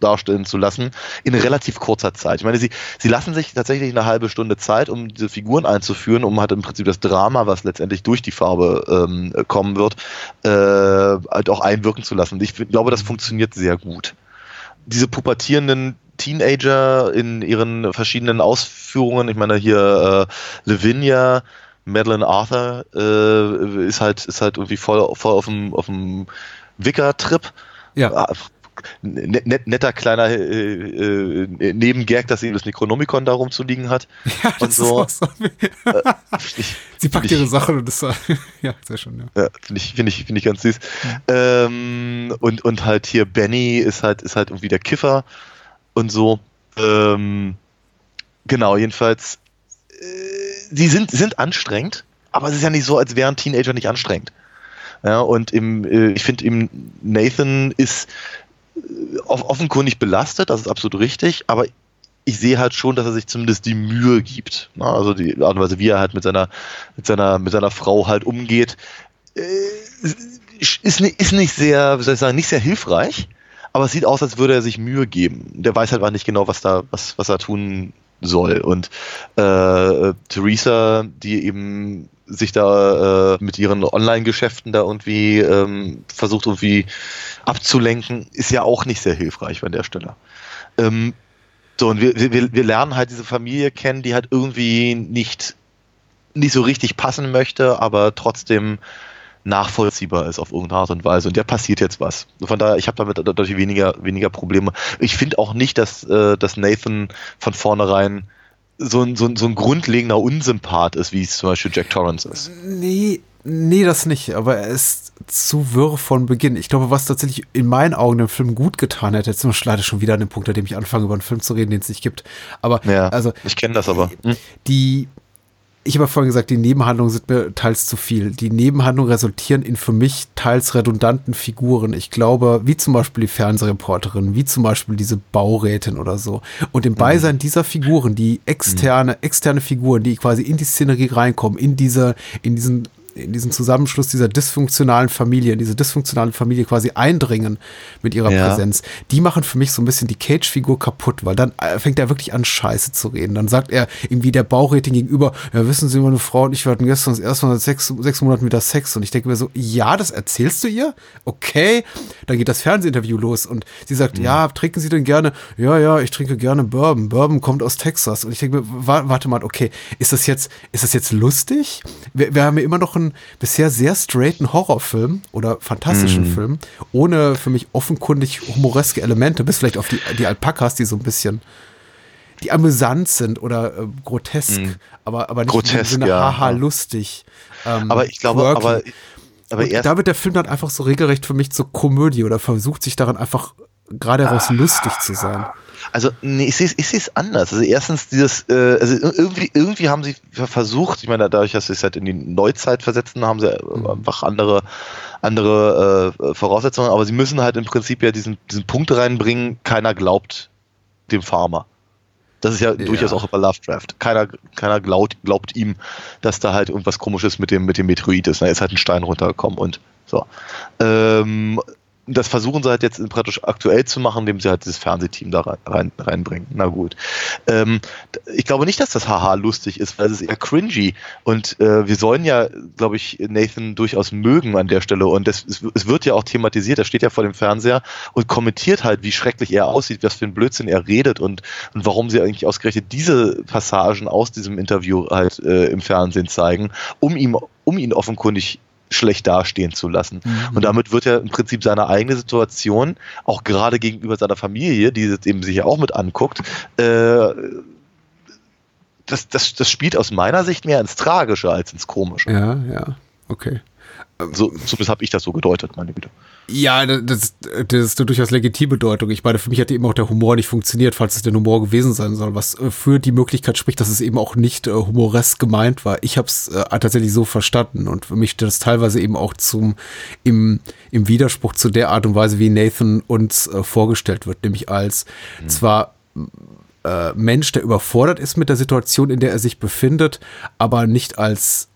darstellen zu lassen in relativ kurzer Zeit. Ich meine, sie, sie lassen sich tatsächlich eine halbe Stunde Zeit, um diese Figuren einzuführen, um halt im Prinzip das Drama, was letztendlich durch die Farbe ähm, kommen wird, äh, halt auch einwirken zu lassen. Ich glaube, das funktioniert sehr gut. Diese pubertierenden Teenager in ihren verschiedenen Ausführungen, ich meine hier äh, Lavinia, Madeline Arthur äh, ist halt ist halt irgendwie voll, voll auf dem auf dem Wicker-Trip. ja. Net, net, netter kleiner äh, äh, Nebengag, dass sie das Necronomicon da rumzuliegen hat. ja, und das so. so. Ich, Sie packt find ihre ich- Sachen und das ja, sehr schön, ja. ja, finde ich, finde ich, finde ich ganz süß. Ähm, und, und halt hier Benny ist halt, ist halt irgendwie der Kiffer und so. Ähm, genau, jedenfalls, äh, die sind, sind anstrengend, aber es ist ja nicht so, als wären Teenager nicht anstrengend. Ja, und im, äh, ich finde, im Nathan ist äh, offenkundig belastet, das ist absolut richtig, aber ich sehe halt schon, dass er sich zumindest die Mühe gibt. Ne? Also die Art und Weise, wie er halt mit seiner, mit seiner, mit seiner Frau halt umgeht, äh, ist, ist nicht sehr, wie soll ich sagen, nicht sehr hilfreich, aber es sieht aus, als würde er sich Mühe geben. Der weiß halt auch nicht genau, was da, was, was er tun soll. Und äh, Theresa, die eben sich da äh, mit ihren Online-Geschäften da irgendwie ähm, versucht irgendwie abzulenken, ist ja auch nicht sehr hilfreich an der Stelle. Ähm, so, und wir, wir, wir lernen halt diese Familie kennen, die halt irgendwie nicht, nicht so richtig passen möchte, aber trotzdem nachvollziehbar ist auf irgendeine Art und Weise. Und da passiert jetzt was. Von daher, ich habe damit dadurch weniger, weniger Probleme. Ich finde auch nicht, dass, äh, dass Nathan von vornherein so ein, so, ein, so ein grundlegender Unsympath ist, wie es zum Beispiel Jack Torrance ist. Nee, nee, das nicht, aber er ist zu wirr von Beginn. Ich glaube, was tatsächlich in meinen Augen dem Film gut getan hätte, jetzt sind wir leider schon wieder an dem Punkt, an dem ich anfange, über einen Film zu reden, den es nicht gibt. Aber Ja, also ich kenne das aber. Hm? die, ich habe ja vorhin gesagt, die Nebenhandlungen sind mir teils zu viel. Die Nebenhandlungen resultieren in für mich teils redundanten Figuren. Ich glaube, wie zum Beispiel die Fernsehreporterin, wie zum Beispiel diese Baurätin oder so. Und im Beisein dieser Figuren, die externe, externe Figuren, die quasi in die Szenerie reinkommen, in diese, in diesen diesen Zusammenschluss dieser dysfunktionalen Familie, in diese dysfunktionale Familie quasi eindringen mit ihrer Ja. Präsenz, die machen für mich so ein bisschen die Cage-Figur kaputt, weil dann äh, fängt er wirklich an, Scheiße zu reden. Dann sagt er irgendwie der Baurätin gegenüber, ja, wissen Sie, meine Frau und ich, hatten gestern das erste Mal seit sechs, sechs Monaten wieder Sex. Und ich denke mir so, ja, das erzählst du ihr? Okay. Dann geht das Fernsehinterview los und sie sagt, ja, trinken Sie denn gerne? Ja, ja, ich trinke gerne Bourbon. Bourbon kommt aus Texas. Und ich denke mir, wa warte mal, okay, ist das jetzt, ist das jetzt lustig? Wir, wir haben ja immer noch einen bisher sehr straighten Horrorfilm oder fantastischen Film, ohne für mich offenkundig humoreske Elemente, bis vielleicht auf die, die Alpakas, die so ein bisschen die amüsant sind oder äh, grotesk, aber, aber nicht im Grotesk, Sinne ja. haha lustig. ähm, Aber ich glaube, quirky. aber, aber erst da wird der Film dann einfach so regelrecht für mich zur Komödie oder versucht sich daran einfach gerade heraus lustig zu sein. Also, nee, ich sehe es ich anders. Also erstens dieses, äh, also ir- irgendwie, irgendwie haben sie versucht, ich meine, dadurch, dass sie es halt in die Neuzeit versetzen, haben sie äh, einfach andere, andere äh, Voraussetzungen, aber sie müssen halt im Prinzip ja diesen, diesen Punkt reinbringen, keiner glaubt dem Farmer. Das ist ja, durchaus auch über Lovecraft. Keiner, keiner glaubt, glaubt ihm, dass da halt irgendwas komisches mit dem, mit dem Meteorit ist. Da ist halt ein Stein runtergekommen und so. Ähm, das versuchen sie halt jetzt praktisch aktuell zu machen, indem sie halt dieses Fernsehteam da rein, reinbringen. Na gut. Ähm, ich glaube nicht, dass das Haha lustig ist, weil es ist eher cringy. Und äh, wir sollen ja, glaube ich, Nathan durchaus mögen an der Stelle. Und das, es wird ja auch thematisiert. Er steht ja vor dem Fernseher und kommentiert halt, wie schrecklich er aussieht, was für ein Blödsinn er redet und, und warum sie eigentlich ausgerechnet diese Passagen aus diesem Interview halt äh, im Fernsehen zeigen, um ihm um ihn offenkundig schlecht dastehen zu lassen. Mhm. Und damit wird er im Prinzip seine eigene Situation, auch gerade gegenüber seiner Familie, die jetzt eben sich ja auch mit anguckt, äh, das, das, das spielt aus meiner Sicht mehr ins Tragische als ins Komische. Ja, ja, okay. So, zumindest habe ich das so gedeutet, meine Güte. Ja, das, das ist eine durchaus legitime Bedeutung. Ich meine, für mich hat eben auch der Humor nicht funktioniert, falls es der Humor gewesen sein soll, was für die Möglichkeit spricht, dass es eben auch nicht äh, humoresk gemeint war. Ich habe es äh, tatsächlich so verstanden und für mich steht das teilweise eben auch zum im, im Widerspruch zu der Art und Weise, wie Nathan uns äh, vorgestellt wird, nämlich als mhm. zwar äh, Mensch, der überfordert ist mit der Situation, in der er sich befindet, aber nicht als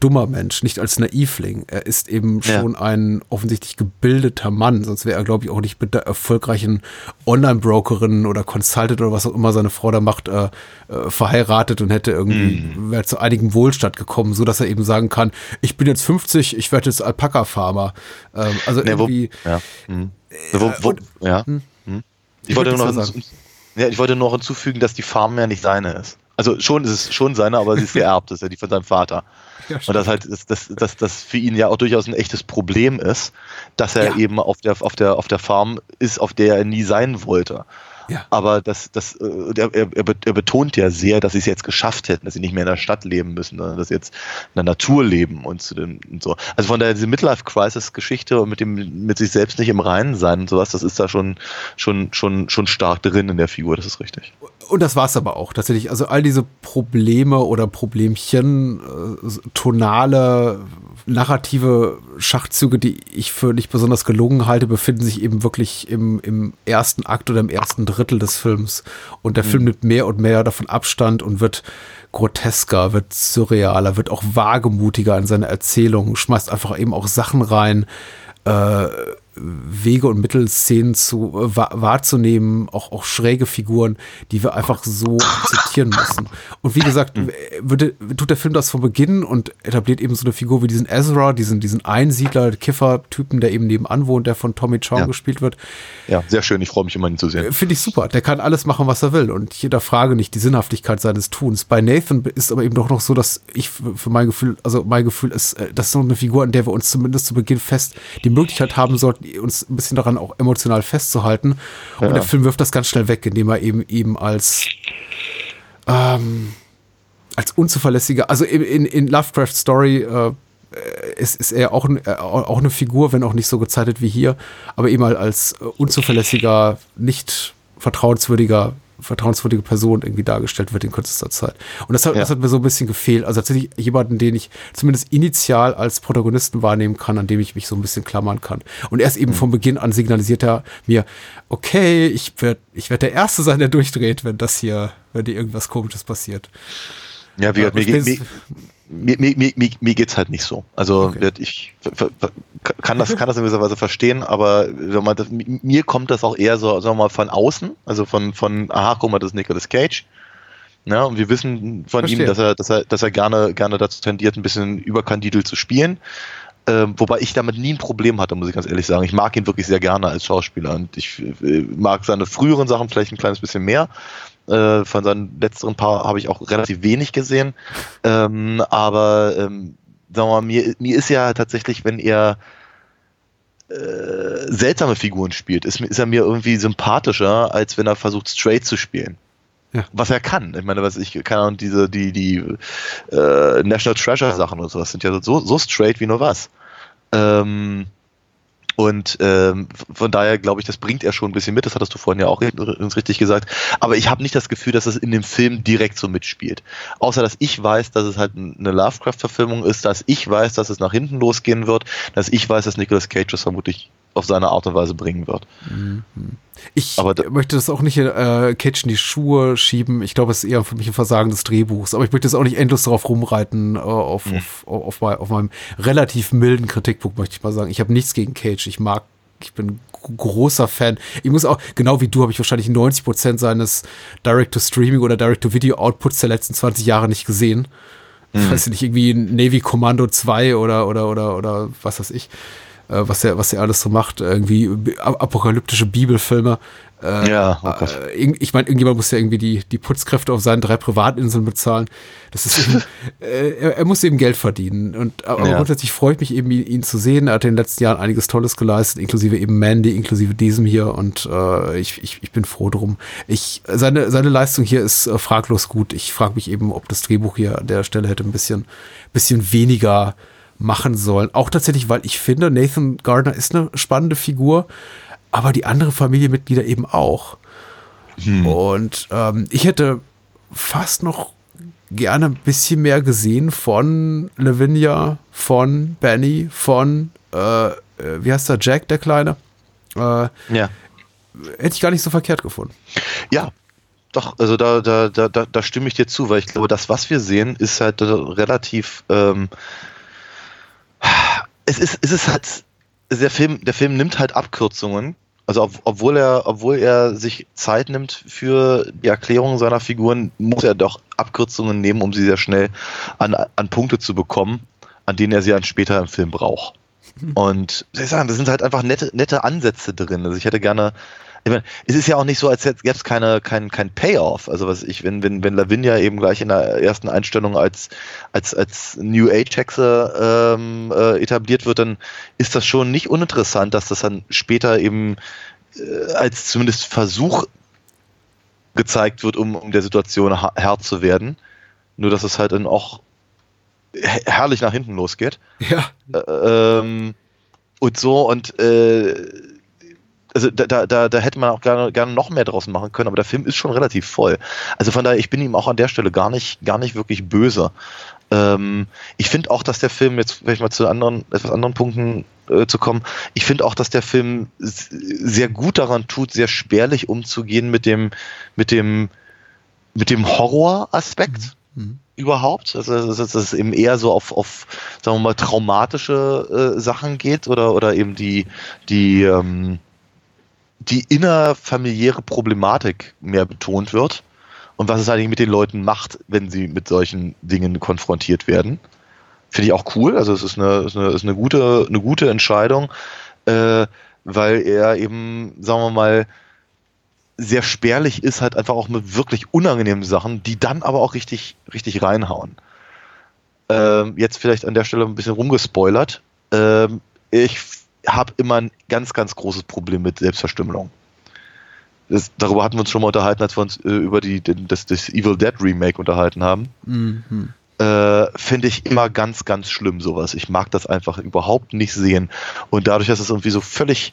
dummer Mensch, nicht als Naivling. Er ist eben ja. schon ein offensichtlich gebildeter Mann, sonst wäre er, glaube ich, auch nicht mit der erfolgreichen Online-Brokerin oder Consultant oder was auch immer seine Frau da macht, äh, äh, verheiratet und hätte irgendwie, mhm. wäre zu einigem Wohlstand gekommen, so dass er eben sagen kann, ich bin jetzt 50, ich werde jetzt Alpaka-Farmer. Ähm, also nee, irgendwie. Wo, ja. Mhm. Wo, wo, und, ja. Hm? hm. Ich, ich, wollte nur noch ja, ich wollte noch hinzufügen, dass die Farm ja nicht seine ist. Also schon ist es schon seine, aber sie ist geerbt, ist ja die von seinem Vater. Ja, und das halt, dass das, das, das für ihn ja auch durchaus ein echtes Problem ist, dass er ja. eben auf der, auf, der, auf der Farm ist, auf der er nie sein wollte. Ja. Aber das, das, äh, er, er, er betont ja sehr, dass sie es jetzt geschafft hätten, dass sie nicht mehr in der Stadt leben müssen, sondern dass sie jetzt in der Natur leben und, zu den, und so. Also von daher diese Midlife-Crisis-Geschichte und mit dem mit sich selbst nicht im Reinen sein und sowas, das ist da schon, schon, schon, schon stark drin in der Figur, das ist richtig. Und das war es aber auch tatsächlich. Also all diese Probleme oder Problemchen, äh, tonale, narrative Schachzüge, die ich für nicht besonders gelungen halte, befinden sich eben wirklich im, im ersten Akt oder im ersten Drittel des Films. Und der mhm. Film nimmt mehr und mehr davon Abstand und wird grotesker, wird surrealer, wird auch wagemutiger in seiner Erzählung, schmeißt einfach eben auch Sachen rein, äh, Wege und Mittel, Szenen zu äh, wahrzunehmen, auch, auch schräge Figuren, die wir einfach so akzeptieren müssen. Und wie gesagt, hm. würde, tut der Film das von Beginn und etabliert eben so eine Figur wie diesen Ezra, diesen, diesen Einsiedler, Kiffer-Typen, der eben nebenan wohnt, der von Tommy Chong ja. gespielt wird. Ja, sehr schön. Ich freue mich immer, ihn zu sehen. Äh, finde ich super. Der kann alles machen, was er will. Und jeder frage nicht die Sinnhaftigkeit seines Tuns. Bei Nathan ist aber eben doch noch so, dass ich für mein Gefühl, also mein Gefühl ist, äh, das ist noch eine Figur, an der wir uns zumindest zu Beginn fest die Möglichkeit haben sollten, uns ein bisschen daran auch emotional festzuhalten. Ja. Und der Film wirft das ganz schnell weg, indem er eben eben als ähm, als unzuverlässiger, also in, in, in Lovecraft Story äh, ist, ist er auch, äh, auch eine Figur, wenn auch nicht so gezeichnet wie hier, aber eben als unzuverlässiger, nicht vertrauenswürdiger vertrauenswürdige Person irgendwie dargestellt wird in kürzester Zeit. Und das hat, ja. das hat mir so ein bisschen gefehlt. Also tatsächlich jemanden, den ich zumindest initial als Protagonisten wahrnehmen kann, an dem ich mich so ein bisschen klammern kann. Und erst eben mhm. von Beginn an signalisiert er mir, okay, ich werde ich werd der Erste sein, der durchdreht, wenn das hier, wenn dir irgendwas Komisches passiert. Ja, wie, ja, mir, mir, mir, mir, mir, mir geht's halt nicht so. Also okay. ich kann das, kann das in gewisser Weise verstehen, aber mal, das, mir kommt das auch eher so, sagen wir mal, von außen, also von, von aha, guck mal, das ist Nicolas Cage. Ja, und wir wissen von Verstehe. ihm, dass er, dass er, dass er gerne, gerne dazu tendiert, ein bisschen überkandidel zu spielen. Ähm, wobei ich damit nie ein Problem hatte, muss ich ganz ehrlich sagen. Ich mag ihn wirklich sehr gerne als Schauspieler und ich äh, mag seine früheren Sachen vielleicht ein kleines bisschen mehr. Äh, von seinen letzteren paar habe ich auch relativ wenig gesehen. Ähm, aber ähm, sagen wir mal, mir, mir ist ja tatsächlich, wenn er äh, seltsame Figuren spielt, ist, ist er mir irgendwie sympathischer, als wenn er versucht, straight zu spielen. Ja. Was er kann. Ich meine, was ich kann und diese, die, die äh, National Treasure Sachen und sowas sind ja so, so straight wie nur was. Ähm, und ähm, von daher glaube ich, das bringt er schon ein bisschen mit. Das hattest du vorhin ja auch richtig gesagt. Aber ich habe nicht das Gefühl, dass es in dem Film direkt so mitspielt. Außer, dass ich weiß, dass es halt eine Lovecraft-Verfilmung ist, dass ich weiß, dass es nach hinten losgehen wird, dass ich weiß, dass Nicolas Cage das vermutlich auf seine Art und Weise bringen wird. Mhm. Ich aber möchte das auch nicht äh, Cage in die Schuhe schieben. Ich glaube, es ist eher für mich ein Versagen des Drehbuchs. Aber ich möchte das auch nicht endlos darauf rumreiten, äh, auf, mhm. auf, auf, auf, meinem relativ milden Kritikpunkt, möchte ich mal sagen. Ich habe nichts gegen Cage. Ich mag Ich bin großer Fan. Ich muss auch, genau wie du, habe ich wahrscheinlich 90 Prozent seines Direct-to-Streaming oder Direct-to-Video-Outputs der letzten 20 Jahre nicht gesehen. Mhm. Weiß ich nicht, irgendwie Navy Commando 2 oder, oder, oder, oder was weiß ich, was er, was er alles so macht. Irgendwie apokalyptische Bibelfilme. Äh, ja, oh äh, ich meine, irgendjemand muss ja irgendwie die, die Putzkräfte auf seinen drei Privatinseln bezahlen. Das ist eben, äh, er, er, muss eben Geld verdienen. Und aber ja. grundsätzlich freue ich mich eben, ihn, ihn, zu sehen. Er hat in den letzten Jahren einiges Tolles geleistet, inklusive eben Mandy, inklusive diesem hier. Und äh, ich, ich, ich bin froh drum. Ich, seine, seine Leistung hier ist äh, fraglos gut. Ich frage mich eben, ob das Drehbuch hier an der Stelle hätte ein bisschen, bisschen weniger machen sollen. Auch tatsächlich, weil ich finde, Nathan Gardner ist eine spannende Figur aber die anderen Familienmitglieder eben auch. Hm. Und ähm, ich hätte fast noch gerne ein bisschen mehr gesehen von Lavinia, von Benny, von, äh, äh, wie heißt der, Jack, der Kleine? Äh, ja. Hätte ich gar nicht so verkehrt gefunden. Ja, doch, also da, da, da, da stimme ich dir zu, weil ich glaube, das, was wir sehen, ist halt relativ, ähm, es ist, es ist halt, der Film, der Film nimmt halt Abkürzungen also ob, obwohl er, obwohl er sich Zeit nimmt für die Erklärung seiner Figuren, muss er doch Abkürzungen nehmen, um sie sehr schnell an, an Punkte zu bekommen, an denen er sie dann später im Film braucht. Und soll ich sagen, das sind halt einfach nette, nette Ansätze drin. Also ich hätte gerne, meine, es ist ja auch nicht so, als gäbe es keine, kein, kein Payoff. Also was ich, wenn, wenn, wenn Lavinia eben gleich in der ersten Einstellung als, als, als New Age-Hexe ähm, äh, etabliert wird, dann ist das schon nicht uninteressant, dass das dann später eben äh, als zumindest Versuch gezeigt wird, um, um der Situation Herr zu werden. Nur dass es halt dann auch herrlich nach hinten losgeht. Ja. Äh, ähm, und so und äh, also da, da, da hätte man auch gerne, gerne noch mehr draus machen können, aber der Film ist schon relativ voll. Also von daher, ich bin ihm auch an der Stelle gar nicht, gar nicht wirklich böse. Ähm, ich finde auch, dass der Film, jetzt vielleicht mal zu anderen, etwas anderen Punkten äh, zu kommen, ich finde auch, dass der Film sehr gut daran tut, sehr spärlich umzugehen mit dem, mit dem, mit dem Horroraspekt. Mhm. Überhaupt, also dass es eben eher so auf, auf sagen wir mal, traumatische äh, Sachen geht oder, oder eben die, die, ähm, die innerfamiliäre Problematik mehr betont wird und was es eigentlich mit den Leuten macht, wenn sie mit solchen Dingen konfrontiert werden. Finde ich auch cool. Also es ist eine, ist eine, ist eine, gute, eine gute Entscheidung, äh, weil er eben, sagen wir mal, sehr spärlich ist, halt einfach auch mit wirklich unangenehmen Sachen, die dann aber auch richtig, richtig reinhauen. Ähm, jetzt vielleicht an der Stelle ein bisschen rumgespoilert. Ähm, ich habe immer ein ganz, ganz großes Problem mit Selbstverstümmelung. Das, darüber hatten wir uns schon mal unterhalten, als wir uns äh, über die, den, das, das Evil Dead Remake unterhalten haben. Mhm. Äh, Finde ich immer ganz, ganz schlimm sowas. Ich mag das einfach überhaupt nicht sehen. Und dadurch, dass es irgendwie so völlig,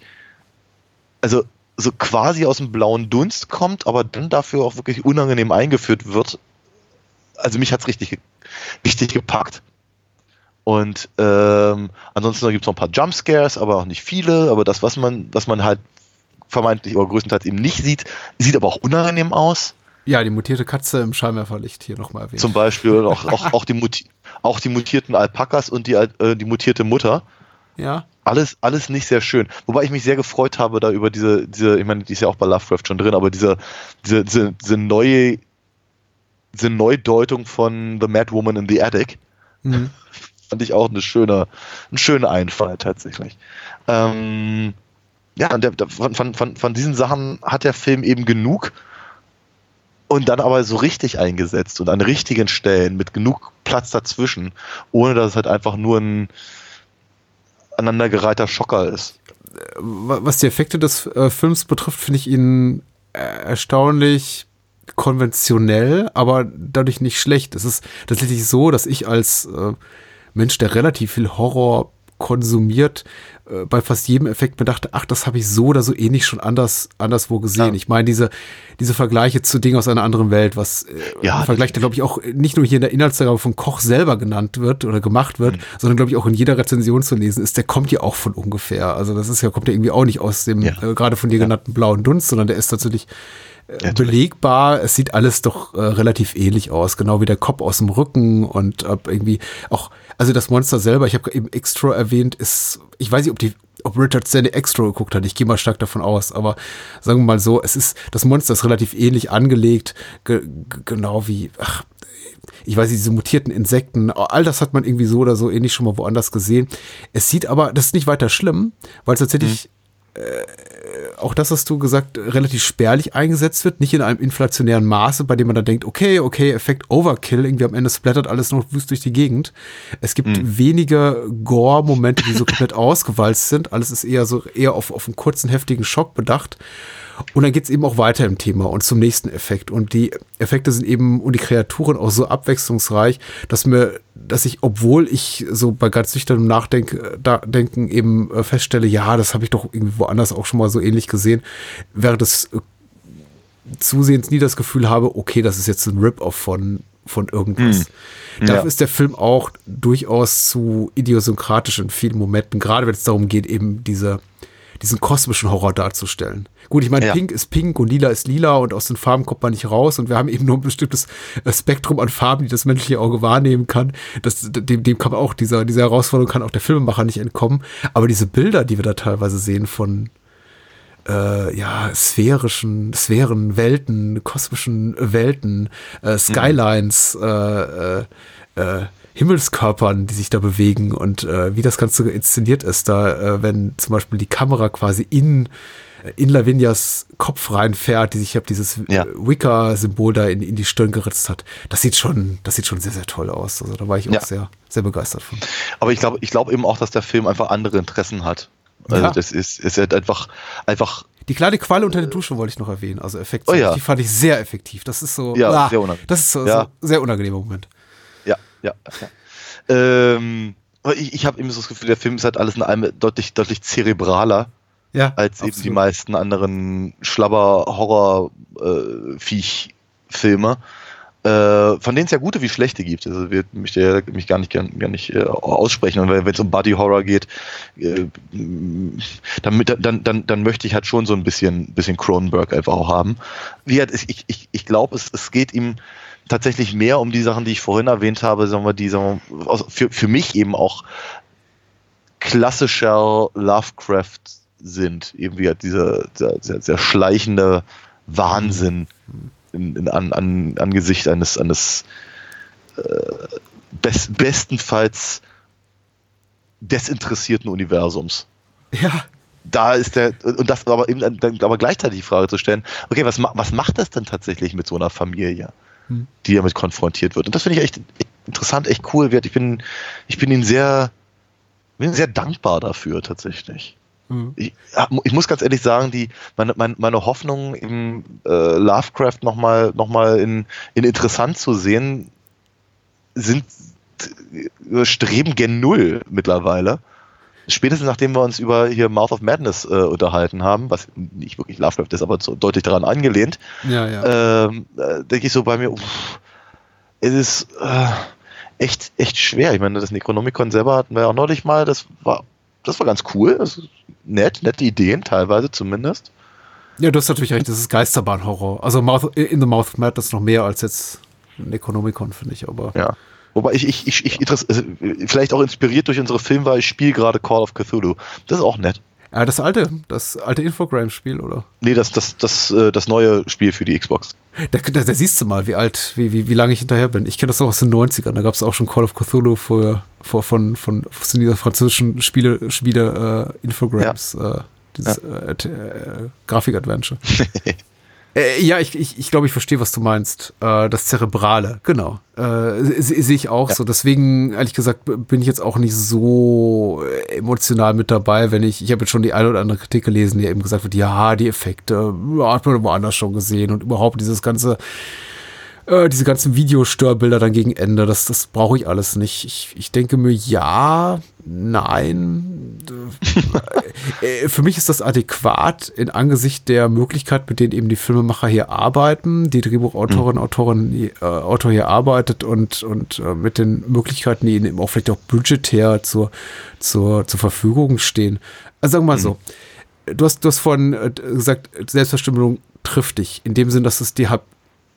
also so quasi aus dem blauen Dunst kommt, aber dann dafür auch wirklich unangenehm eingeführt wird, also mich hat es richtig, richtig gepackt. Und ähm, ansonsten gibt es noch ein paar Jumpscares, aber auch nicht viele. Aber das, was man, was man halt vermeintlich oder größtenteils eben nicht sieht, sieht aber auch unangenehm aus. Ja, die mutierte Katze im Scheinwerferlicht hier nochmal erwähnt. Zum Beispiel auch, auch, auch, die, auch die mutierten Alpakas und die, äh, die mutierte Mutter. Ja. Alles, alles nicht sehr schön. Wobei ich mich sehr gefreut habe, da über diese, diese, ich meine, die ist ja auch bei Lovecraft schon drin, aber diese, diese, diese, diese neue, diese Neudeutung von The Mad Woman in the Attic. Mhm fand ich auch eine schöne, ein schöner Einfall tatsächlich. Ähm, ja, der, der, von, von, von diesen Sachen hat der Film eben genug und dann aber so richtig eingesetzt und an richtigen Stellen mit genug Platz dazwischen, ohne dass es halt einfach nur ein aneinandergereihter Schocker ist. Was die Effekte des äh, Films betrifft, finde ich ihn äh, erstaunlich konventionell, aber dadurch nicht schlecht. Es ist tatsächlich so, dass ich als äh, Mensch, der relativ viel Horror konsumiert, äh, bei fast jedem Effekt mir dachte, ach, das habe ich so oder so ähnlich schon anders anderswo gesehen. Ja. Ich meine, diese, diese Vergleiche zu Dingen aus einer anderen Welt, was äh, ja, Vergleich, der glaube ich auch nicht nur hier in der Inhaltsangabe von Koch selber genannt wird oder gemacht wird, mhm. sondern glaube ich auch in jeder Rezension zu lesen ist, der kommt ja auch von ungefähr. Also das ist ja, kommt ja irgendwie auch nicht aus dem ja. äh, gerade von dir genannten blauen Dunst, sondern der ist tatsächlich äh, belegbar. Es sieht alles doch äh, relativ ähnlich aus, genau wie der Kopf aus dem Rücken und äh, irgendwie auch also das Monster selber, ich habe eben Extra erwähnt, ist, ich weiß nicht, ob die ob Richard Stanley Extra geguckt hat. Ich gehe mal stark davon aus. Aber sagen wir mal so, es ist, das Monster ist relativ ähnlich angelegt, ge, genau wie, ach, ich weiß nicht, diese mutierten Insekten, all das hat man irgendwie so oder so ähnlich schon mal woanders gesehen. Es sieht aber, das ist nicht weiter schlimm, weil es tatsächlich auch das hast du gesagt, relativ spärlich eingesetzt wird, nicht in einem inflationären Maße, bei dem man dann denkt, okay, okay, Effekt Overkill, irgendwie am Ende splattert alles noch wüst durch die Gegend. Es gibt Mhm. wenige Gore-Momente, die so komplett ausgewalzt sind. Alles ist eher so, eher auf, auf einen kurzen, heftigen Schock bedacht. Und dann geht's eben auch weiter im Thema und zum nächsten Effekt. Und die Effekte sind eben und die Kreaturen auch so abwechslungsreich, dass mir, dass ich, obwohl ich so bei ganz nüchternem Nachdenken eben äh, feststelle, ja, das habe ich doch irgendwie woanders auch schon mal so ähnlich gesehen, während des äh, Zusehens nie das Gefühl habe, okay, das ist jetzt ein Rip-Off von, von irgendwas. Dafür Ja. ist der Film auch durchaus zu idiosynkratisch in vielen Momenten, gerade wenn es darum geht, eben diese, diesen kosmischen Horror darzustellen. Gut, ich meine, Ja. pink ist pink und lila ist lila und aus den Farben kommt man nicht raus und wir haben eben nur ein bestimmtes äh, Spektrum an Farben, die das menschliche Auge wahrnehmen kann. Das, dem, dem kann man auch, dieser, dieser Herausforderung kann auch der Filmemacher nicht entkommen. Aber diese Bilder, die wir da teilweise sehen von, äh, ja, sphärischen, Sphären, Welten, kosmischen Welten, äh, Skylines, äh, äh, äh, Himmelskörpern, die sich da bewegen und äh, wie das Ganze inszeniert ist, da, äh, wenn zum Beispiel die Kamera quasi in in Lavinias Kopf reinfährt, die sich hab dieses Ja. äh, Wicca-Symbol da in, in die Stirn geritzt hat. Das sieht schon, das sieht schon sehr, sehr toll aus. Also da war ich auch Ja. sehr, sehr begeistert von. Aber ich glaube, ich glaube eben auch, dass der Film einfach andere Interessen hat. Also Ja. das ist, ist halt einfach, einfach, Die kleine Qualle unter der Dusche wollte ich noch erwähnen. Also Effekt, Oh ja. die fand ich sehr effektiv. Das ist so, Ja, ah, sehr unangenehm. das ist so, Ja. so sehr unangenehmer Moment. Ja, ja. Ähm, ich, ich habe eben so das Gefühl, der Film ist halt alles in allem deutlich, deutlich zerebraler Ja, als eben absolut. die meisten anderen Schlabber-Horror-Viech-Filme. Äh, von denen es ja gute wie schlechte gibt. Also wir möchte ja mich gar nicht, gar, gar nicht äh, aussprechen. Und wenn es um Body Horror geht, äh, dann, dann, dann, dann möchte ich halt schon so ein bisschen, bisschen Cronenberg einfach auch haben. Wie halt, ich, ich, ich glaube, es, es geht ihm tatsächlich mehr um die Sachen, die ich vorhin erwähnt habe, sagen wir, die sagen wir, für, für mich eben auch klassischer Lovecraft sind. Eben wie halt dieser, dieser, dieser schleichende Wahnsinn in, in, an, an, angesichts eines, eines äh, best, bestenfalls desinteressierten Universums. Ja, Da ist der, und das aber eben dann aber gleichzeitig die Frage zu stellen, okay, was, was macht das denn tatsächlich mit so einer Familie, Hm. die damit konfrontiert wird? Und das finde ich echt, interessant, echt cool. Ich bin, ich bin ihnen sehr, bin sehr dankbar dafür tatsächlich. Mhm. Ich, mu- ich muss ganz ehrlich sagen, die, meine, meine, meine Hoffnung im äh, Lovecraft nochmal noch mal in, in interessant zu sehen, sind äh, streben gen Null mittlerweile. Spätestens nachdem wir uns über hier Mouth of Madness äh, unterhalten haben, was nicht wirklich Lovecraft ist, aber so deutlich daran angelehnt, ja, ja. ähm, äh, denke ich so bei mir, uff, es ist äh, echt, echt schwer. Ich meine, das Necronomicon selber hatten wir auch neulich mal, das war, das war ganz cool, das nett, nette Ideen, teilweise zumindest. ja, du hast natürlich recht, das ist Geisterbahn-Horror. Also Mouth, in the Mouth of Madness noch mehr als jetzt Necronomicon, finde ich, aber. Ja. Wobei ich, ich, ich, ich also, vielleicht auch inspiriert durch unsere Filmwahl, ich spiele gerade Call of Cthulhu. Das ist auch nett. Ja, das alte, das alte Infogrames-Spiel, oder? Nee, das, das, das, äh, das neue Spiel für die Xbox. Da, da, da siehst du mal, wie alt, wie, wie, wie lange ich hinterher bin. Ich kenne das noch aus den 90ern. Da gab es auch schon Call of Cthulhu vor, vor, von, von, von dieser französischen Spiele, Spiele äh, Infogrames, äh, dieses äh, t- äh, Grafik-Adventure. äh, ja, ich, ich, ich glaube, ich verstehe, was du meinst. Äh, das Zerebrale, genau. Äh, se- Sehe ich auch so. Deswegen, ehrlich gesagt, bin ich jetzt auch nicht so äh, emotional mit dabei, wenn ich, ich habe jetzt schon die eine oder andere Kritik gelesen, die eben gesagt wird, ja, die Effekte, ja, hat man woanders schon gesehen und überhaupt dieses ganze äh, diese ganzen Videostörbilder dann gegen Ende, das, das brauche ich alles nicht. Ich, ich denke mir, ja, nein. Äh, Für mich ist das adäquat in Angesicht der Möglichkeit, mit denen eben die Filmemacher hier arbeiten, die Drehbuchautorin, Autorin, äh, Autor hier arbeitet und, und äh, mit den Möglichkeiten, die ihnen eben auch vielleicht auch budgetär zur, zur, zur Verfügung stehen. Also sagen wir mal so, du hast, du hast vorhin äh, gesagt, Selbstverstümmelung trifft dich, in dem Sinn, dass es dir halt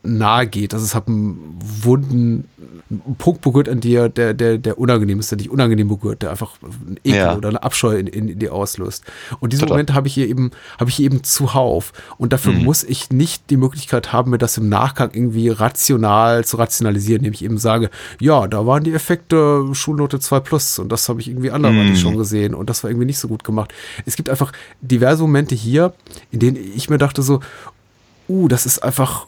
nahe geht. Das ist halt ein Wunden, ein Punkt berührt an dir, der, der, der unangenehm ist, der dich unangenehm berührt, der einfach einen Ekel Ja. oder eine Abscheu in, in, in dir auslöst. Und diese Total. Momente habe ich hier eben, habe ich hier eben zuhauf. Und dafür Mhm. muss ich nicht die Möglichkeit haben, mir das im Nachgang irgendwie rational zu rationalisieren, indem ich eben sage, ja, da waren die Effekte Schulnote 2 plus und das habe ich irgendwie anderweitig Mhm. schon gesehen und das war irgendwie nicht so gut gemacht. Es gibt einfach diverse Momente hier, in denen ich mir dachte so, uh, das ist einfach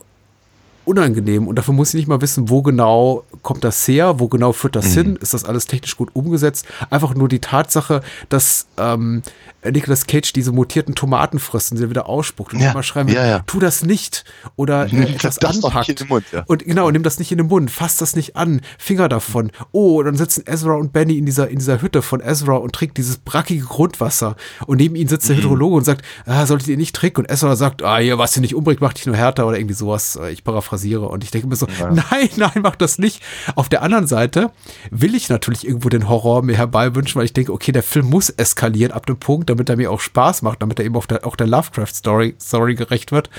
unangenehm und dafür muss ich nicht mal wissen, wo genau kommt das her, wo genau führt das hin, ist das alles technisch gut umgesetzt. Einfach nur die Tatsache, dass ähm, Nicolas Cage diese mutierten Tomaten frisst und sie wieder ausspuckt und Ja, immer schreiben, ja, ja. tu das nicht oder äh, Das doch anpackt. Mund, ja. Und genau, nimm das nicht in den Mund, fass das nicht an, Finger davon. Oh, dann sitzen Ezra und Benny in dieser, in dieser Hütte von Ezra und trinkt dieses brackige Grundwasser. Und neben ihnen Mhm. sitzt der Hydrologe und sagt, ah, solltet ihr nicht trinken? Und Ezra sagt, ah, hier, was ihr nicht umbringt, macht dich nur härter oder irgendwie sowas. Äh, Ich paraphrasiere. Und ich denke mir so, nein, nein, mach das nicht. Auf der anderen Seite will ich natürlich irgendwo den Horror mir herbeiwünschen, weil ich denke, okay, der Film muss eskalieren ab dem Punkt, damit er mir auch Spaß macht, damit er eben auch der, auch der Lovecraft-Story Story gerecht wird.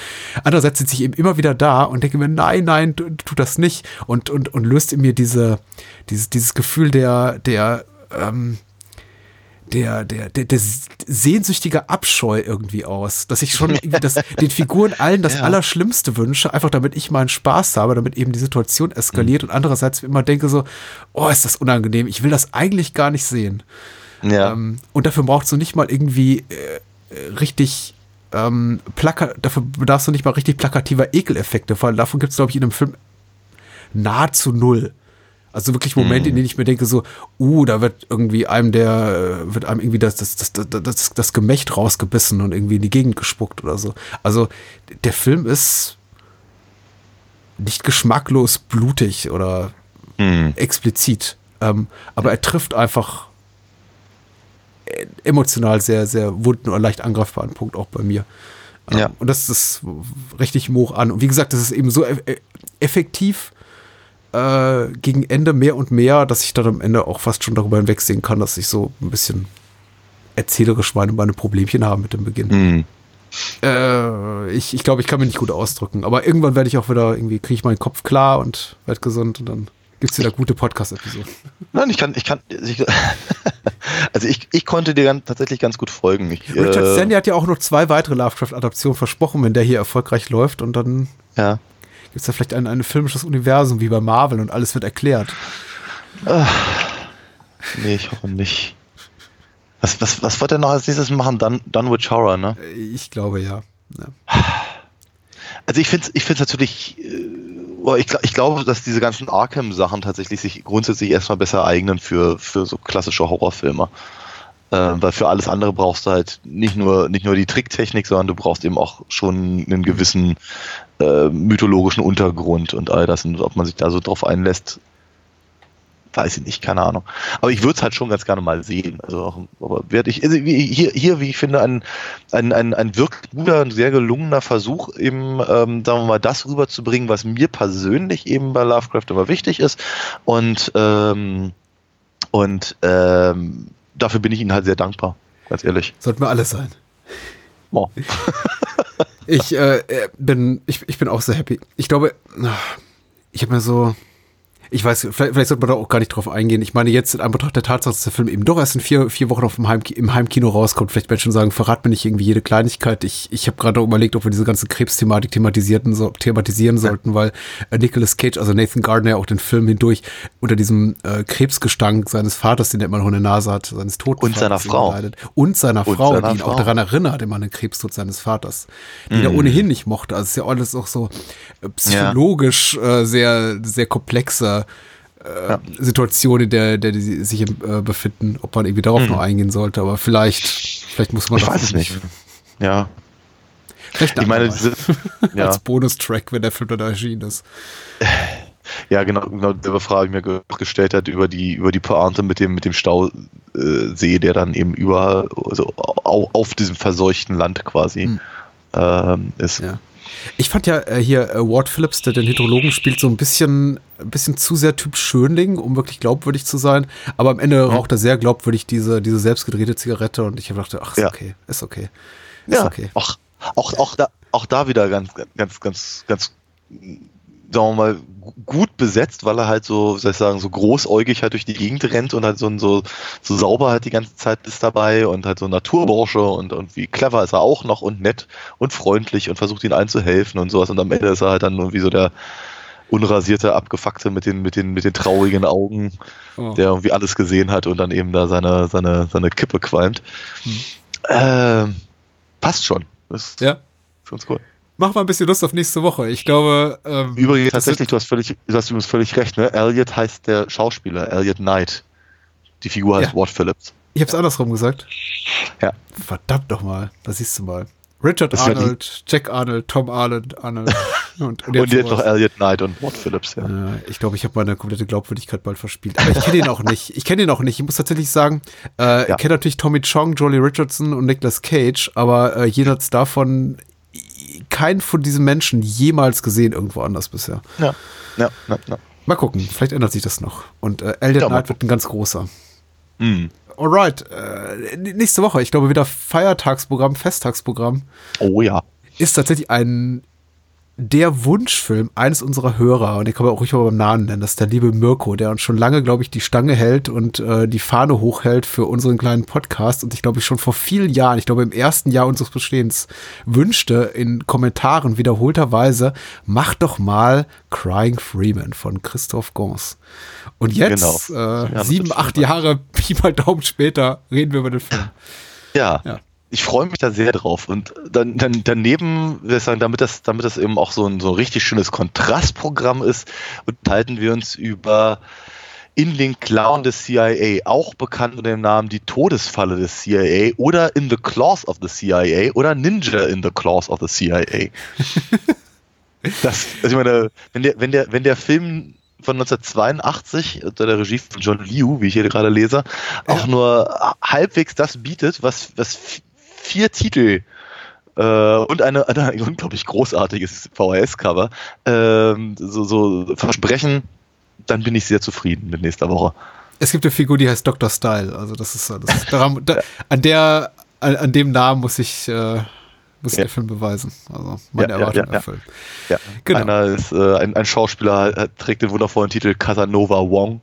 Andererseits sitze ich eben immer wieder da und denke mir, nein, nein, tu, tu das nicht. Und, und, und löst in mir diese, dieses, dieses Gefühl der, der, ähm, der, der, der, der sehnsüchtige Abscheu irgendwie aus, dass ich schon irgendwie das, den Figuren allen das Ja. Allerschlimmste wünsche, einfach damit ich meinen Spaß habe, damit eben die Situation eskaliert und andererseits immer denke so, oh, ist das unangenehm, ich will das eigentlich gar nicht sehen. Ja. Ähm, und dafür brauchst du nicht mal irgendwie äh, richtig ähm, plaka dafür bedarfst du nicht mal richtig plakativer Ekeleffekte, weil davon gibt es, glaube ich, in dem Film nahezu null. Also wirklich Momente, in denen ich mir denke, so, uh, da wird irgendwie einem der, äh, wird einem irgendwie das, das, das, das, das, Gemächt rausgebissen und irgendwie in die Gegend gespuckt oder so. Also der Film ist nicht geschmacklos blutig oder Hm. explizit. Ähm, aber er trifft einfach äh, emotional sehr, sehr wunden oder leicht angreifbaren Punkt auch bei mir. Ähm, Ja. Und das ist richtig hoch an. Und wie gesagt, das ist eben so eff- äh, effektiv äh, gegen Ende mehr und mehr, dass ich dann am Ende auch fast schon darüber hinwegsehen kann, dass ich so ein bisschen erzählerisch meine, meine Problemchen habe mit dem Beginn. Hm. Äh, ich ich glaube, ich kann mich nicht gut ausdrücken. Aber irgendwann werde ich auch wieder, irgendwie kriege ich meinen Kopf klar und werde gesund und dann gibt es wieder gute Podcast-Episoden. Nein, ich kann, ich kann, ich, also ich, ich konnte dir ganz, tatsächlich ganz gut folgen. Ich, Richard äh, Stanley hat ja auch noch zwei weitere Lovecraft-Adaptionen versprochen, wenn der hier erfolgreich läuft und dann Ja. Gibt es da vielleicht ein, ein filmisches Universum wie bei Marvel und alles wird erklärt. Nee, ich hoffe nicht. Was, was, was wird er noch als nächstes machen? Dun, Dunwich Horror, ne? Äh, Ich glaube ja. ja. Also ich finde es ich find's natürlich, äh, oh, ich, ich glaube, dass diese ganzen Arkham-Sachen tatsächlich sich grundsätzlich erstmal besser eignen für, für so klassische Horrorfilme. Ähm, weil für alles andere brauchst du halt nicht nur, nicht nur die Tricktechnik, sondern du brauchst eben auch schon einen gewissen äh, mythologischen Untergrund und all das. Und ob man sich da so drauf einlässt, weiß ich nicht, keine Ahnung. Aber ich würde es halt schon ganz gerne mal sehen. Also auch, aber werde ich, also hier, hier, wie ich finde, ein, ein, ein, ein wirklich guter, ein sehr gelungener Versuch, eben, ähm, sagen wir mal, das rüberzubringen, was mir persönlich eben bei Lovecraft immer wichtig ist. Und, ähm, und ähm, dafür bin ich Ihnen halt sehr dankbar, ganz ehrlich. Sollten wir alle sein. Oh. Ich äh, äh, bin, ich, ich bin auch sehr happy. Ich glaube, ich habe mir so, ich weiß, vielleicht, vielleicht sollte man da auch gar nicht drauf eingehen. Ich meine, jetzt in Anbetracht der Tatsache, dass der Film eben doch erst in vier, vier Wochen auf dem Heim, im Heimkino rauskommt, vielleicht Menschen sagen, verrat mir nicht irgendwie jede Kleinigkeit. Ich, ich habe gerade überlegt, ob wir diese ganze Krebsthematik thematisierten, so, thematisieren sollten, weil äh, Nicolas Cage, also Nathan Gardner, ja auch den Film hindurch unter diesem äh, Krebsgestank seines Vaters, den er immer noch in der Nase hat, seines toten Und seiner Frau. leidet. Und seiner Und Frau, seiner die ihn auch Frau. daran erinnert, immer an den Krebstod seines Vaters, den er ohnehin nicht mochte. Also es ist ja alles auch so äh, psychologisch äh, sehr, sehr komplexe äh, Situation, in der, der die sich äh, befinden, ob man irgendwie darauf noch eingehen sollte, aber vielleicht, vielleicht muss man Ich das weiß es nicht. Ja. Vielleicht Ich meine, diese, ja. als Bonustrack, wenn der Film dann erschienen ist. Ja, genau, genau dieselbe Frage, die mir ge gestellt hat über die, über die Pointe mit dem, mit dem Stausee, der dann eben über, also au, auf diesem verseuchten Land quasi ähm, ist. Ja. Ich fand ja äh, hier äh, Ward Phillips, der den Hydrologen spielt, so ein bisschen, ein bisschen zu sehr Typ Schönling, um wirklich glaubwürdig zu sein. Aber am Ende raucht er sehr glaubwürdig diese, diese selbstgedrehte Zigarette und ich dachte, ach, ist Ja. okay, ist okay. Ist Ja, okay. auch, auch, auch, da, auch da wieder ganz, ganz, ganz, ganz sagen wir mal, gu- gut besetzt, weil er halt so, soll ich sagen, so großäugig halt durch die Gegend rennt und halt so, so, so sauber halt die ganze Zeit ist dabei und halt so Naturbursche und, und wie clever ist er auch noch und nett und freundlich und versucht ihnen allen zu helfen und sowas und am Ende ist er halt dann irgendwie so der unrasierte, abgefuckte mit den, mit den, mit den traurigen Augen, Oh. der irgendwie alles gesehen hat und dann eben da seine, seine, seine Kippe qualmt. Ähm, passt schon. Das ist Ja. ganz cool. Mach mal ein bisschen Lust auf nächste Woche. Ich glaube. Ähm, Übrigens, tatsächlich, du hast völlig, du hast übrigens völlig recht, ne? Elliot heißt der Schauspieler, Elliot Knight. Die Figur heißt Ja. Ward Phillips. Ich hab's andersrum gesagt. Ja. Verdammt nochmal. Da siehst du mal. Richard Das Arnold, Jack Arnold, Tom Arnold, Arnold. Und, Und jetzt sowas. noch Elliot Knight und Ward Phillips, ja. Äh, ich glaube, ich habe meine komplette Glaubwürdigkeit bald verspielt. Aber ich kenne ihn auch nicht. Ich kenne ihn auch nicht. Ich muss tatsächlich sagen, äh, ich Ja. kenne natürlich Tommy Chong, Jolie Richardson und Nicolas Cage, aber äh, jenseits davon keinen von diesen Menschen jemals gesehen irgendwo anders bisher. Ja, ja, ja. ja. Mal gucken, vielleicht ändert sich das noch. Und äh, Elliot Ja, Knight wird ein ganz großer. Hm. Alright, äh, nächste Woche, ich glaube wieder Feiertagsprogramm, Festtagsprogramm, Oh ja. ist tatsächlich ein der Wunschfilm eines unserer Hörer, und den kann man auch ruhig mal beim Namen nennen, das ist der liebe Mirko, der uns schon lange, glaube ich, die Stange hält und äh, die Fahne hochhält für unseren kleinen Podcast und ich glaube ich schon vor vielen Jahren, ich glaube im ersten Jahr unseres Bestehens, wünschte in Kommentaren wiederholterweise, mach doch mal Crying Freeman von Christoph Gans. Und jetzt, Genau. äh, das sieben, acht Jahre, Pi mal Daumen später, reden wir über den Film. Ja. Ja. Ich freue mich da sehr drauf. Und dann, dann daneben, sagen, damit das, damit das eben auch so ein, so ein richtig schönes Kontrastprogramm ist, unterhalten wir uns über in den Clown des CIA, auch bekannt unter dem Namen Die Todesfalle des CIA oder In the Claws of the CIA oder Ninja in the Claws of the CIA. das, also ich meine, wenn der, wenn der, wenn der Film von 1982 unter der Regie von John Liu, wie ich hier gerade lese, auch nur halbwegs das bietet, was, was vier Titel äh, und eine, eine, ein unglaublich großartiges VHS-Cover ähm, so, so versprechen, dann bin ich sehr zufrieden mit nächster Woche. Es gibt eine Figur, die heißt Dr. Style. Also das ist, das ist daran, da, an der, an, an dem Namen muss ich, äh, muss ich Ja. der Film beweisen. Also meine Ja, Erwartung ja, ja. erfüllen. Ja, Genau. einer ist äh, ein, ein Schauspieler, äh, trägt den wundervollen Titel Casanova Wong.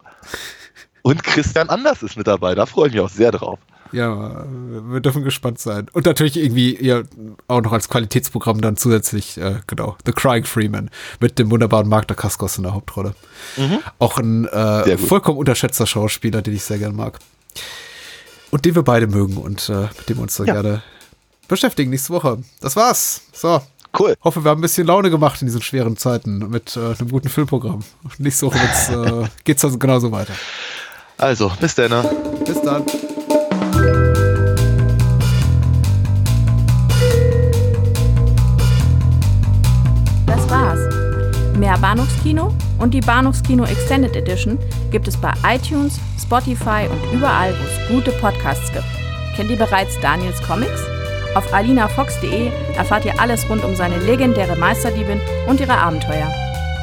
Und Christian Anders ist mit dabei, da freue ich mich auch sehr drauf. Ja, wir dürfen gespannt sein. Und natürlich irgendwie ja, auch noch als Qualitätsprogramm dann zusätzlich, äh, genau, The Crying Freeman mit dem wunderbaren Mark Dacascos in der Hauptrolle. Auch ein äh, vollkommen unterschätzter Schauspieler, den ich sehr gerne mag. Und den wir beide mögen und äh, mit dem wir uns so Ja. gerne beschäftigen nächste Woche. Das war's. So. Cool. Hoffe, wir haben ein bisschen Laune gemacht in diesen schweren Zeiten mit äh, einem guten Filmprogramm. Nächste Woche äh, geht's dann genauso weiter. Also, bis dann. ne? Bis dann. Mehr Bahnhofskino und die Bahnhofskino Extended Edition gibt es bei iTunes, Spotify und überall, wo es gute Podcasts gibt. Kennt ihr bereits Daniels Comics? Auf alinafox.de erfahrt ihr alles rund um seine legendäre Meisterdiebin und ihre Abenteuer.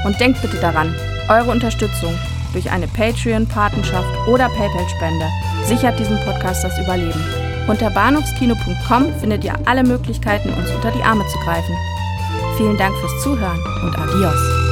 Und denkt bitte daran, eure Unterstützung durch eine Patreon-Patenschaft oder PayPal-Spende sichert diesem Podcast das Überleben. Unter bahnhofskino.com findet ihr alle Möglichkeiten, uns unter die Arme zu greifen. Vielen Dank fürs Zuhören und adios.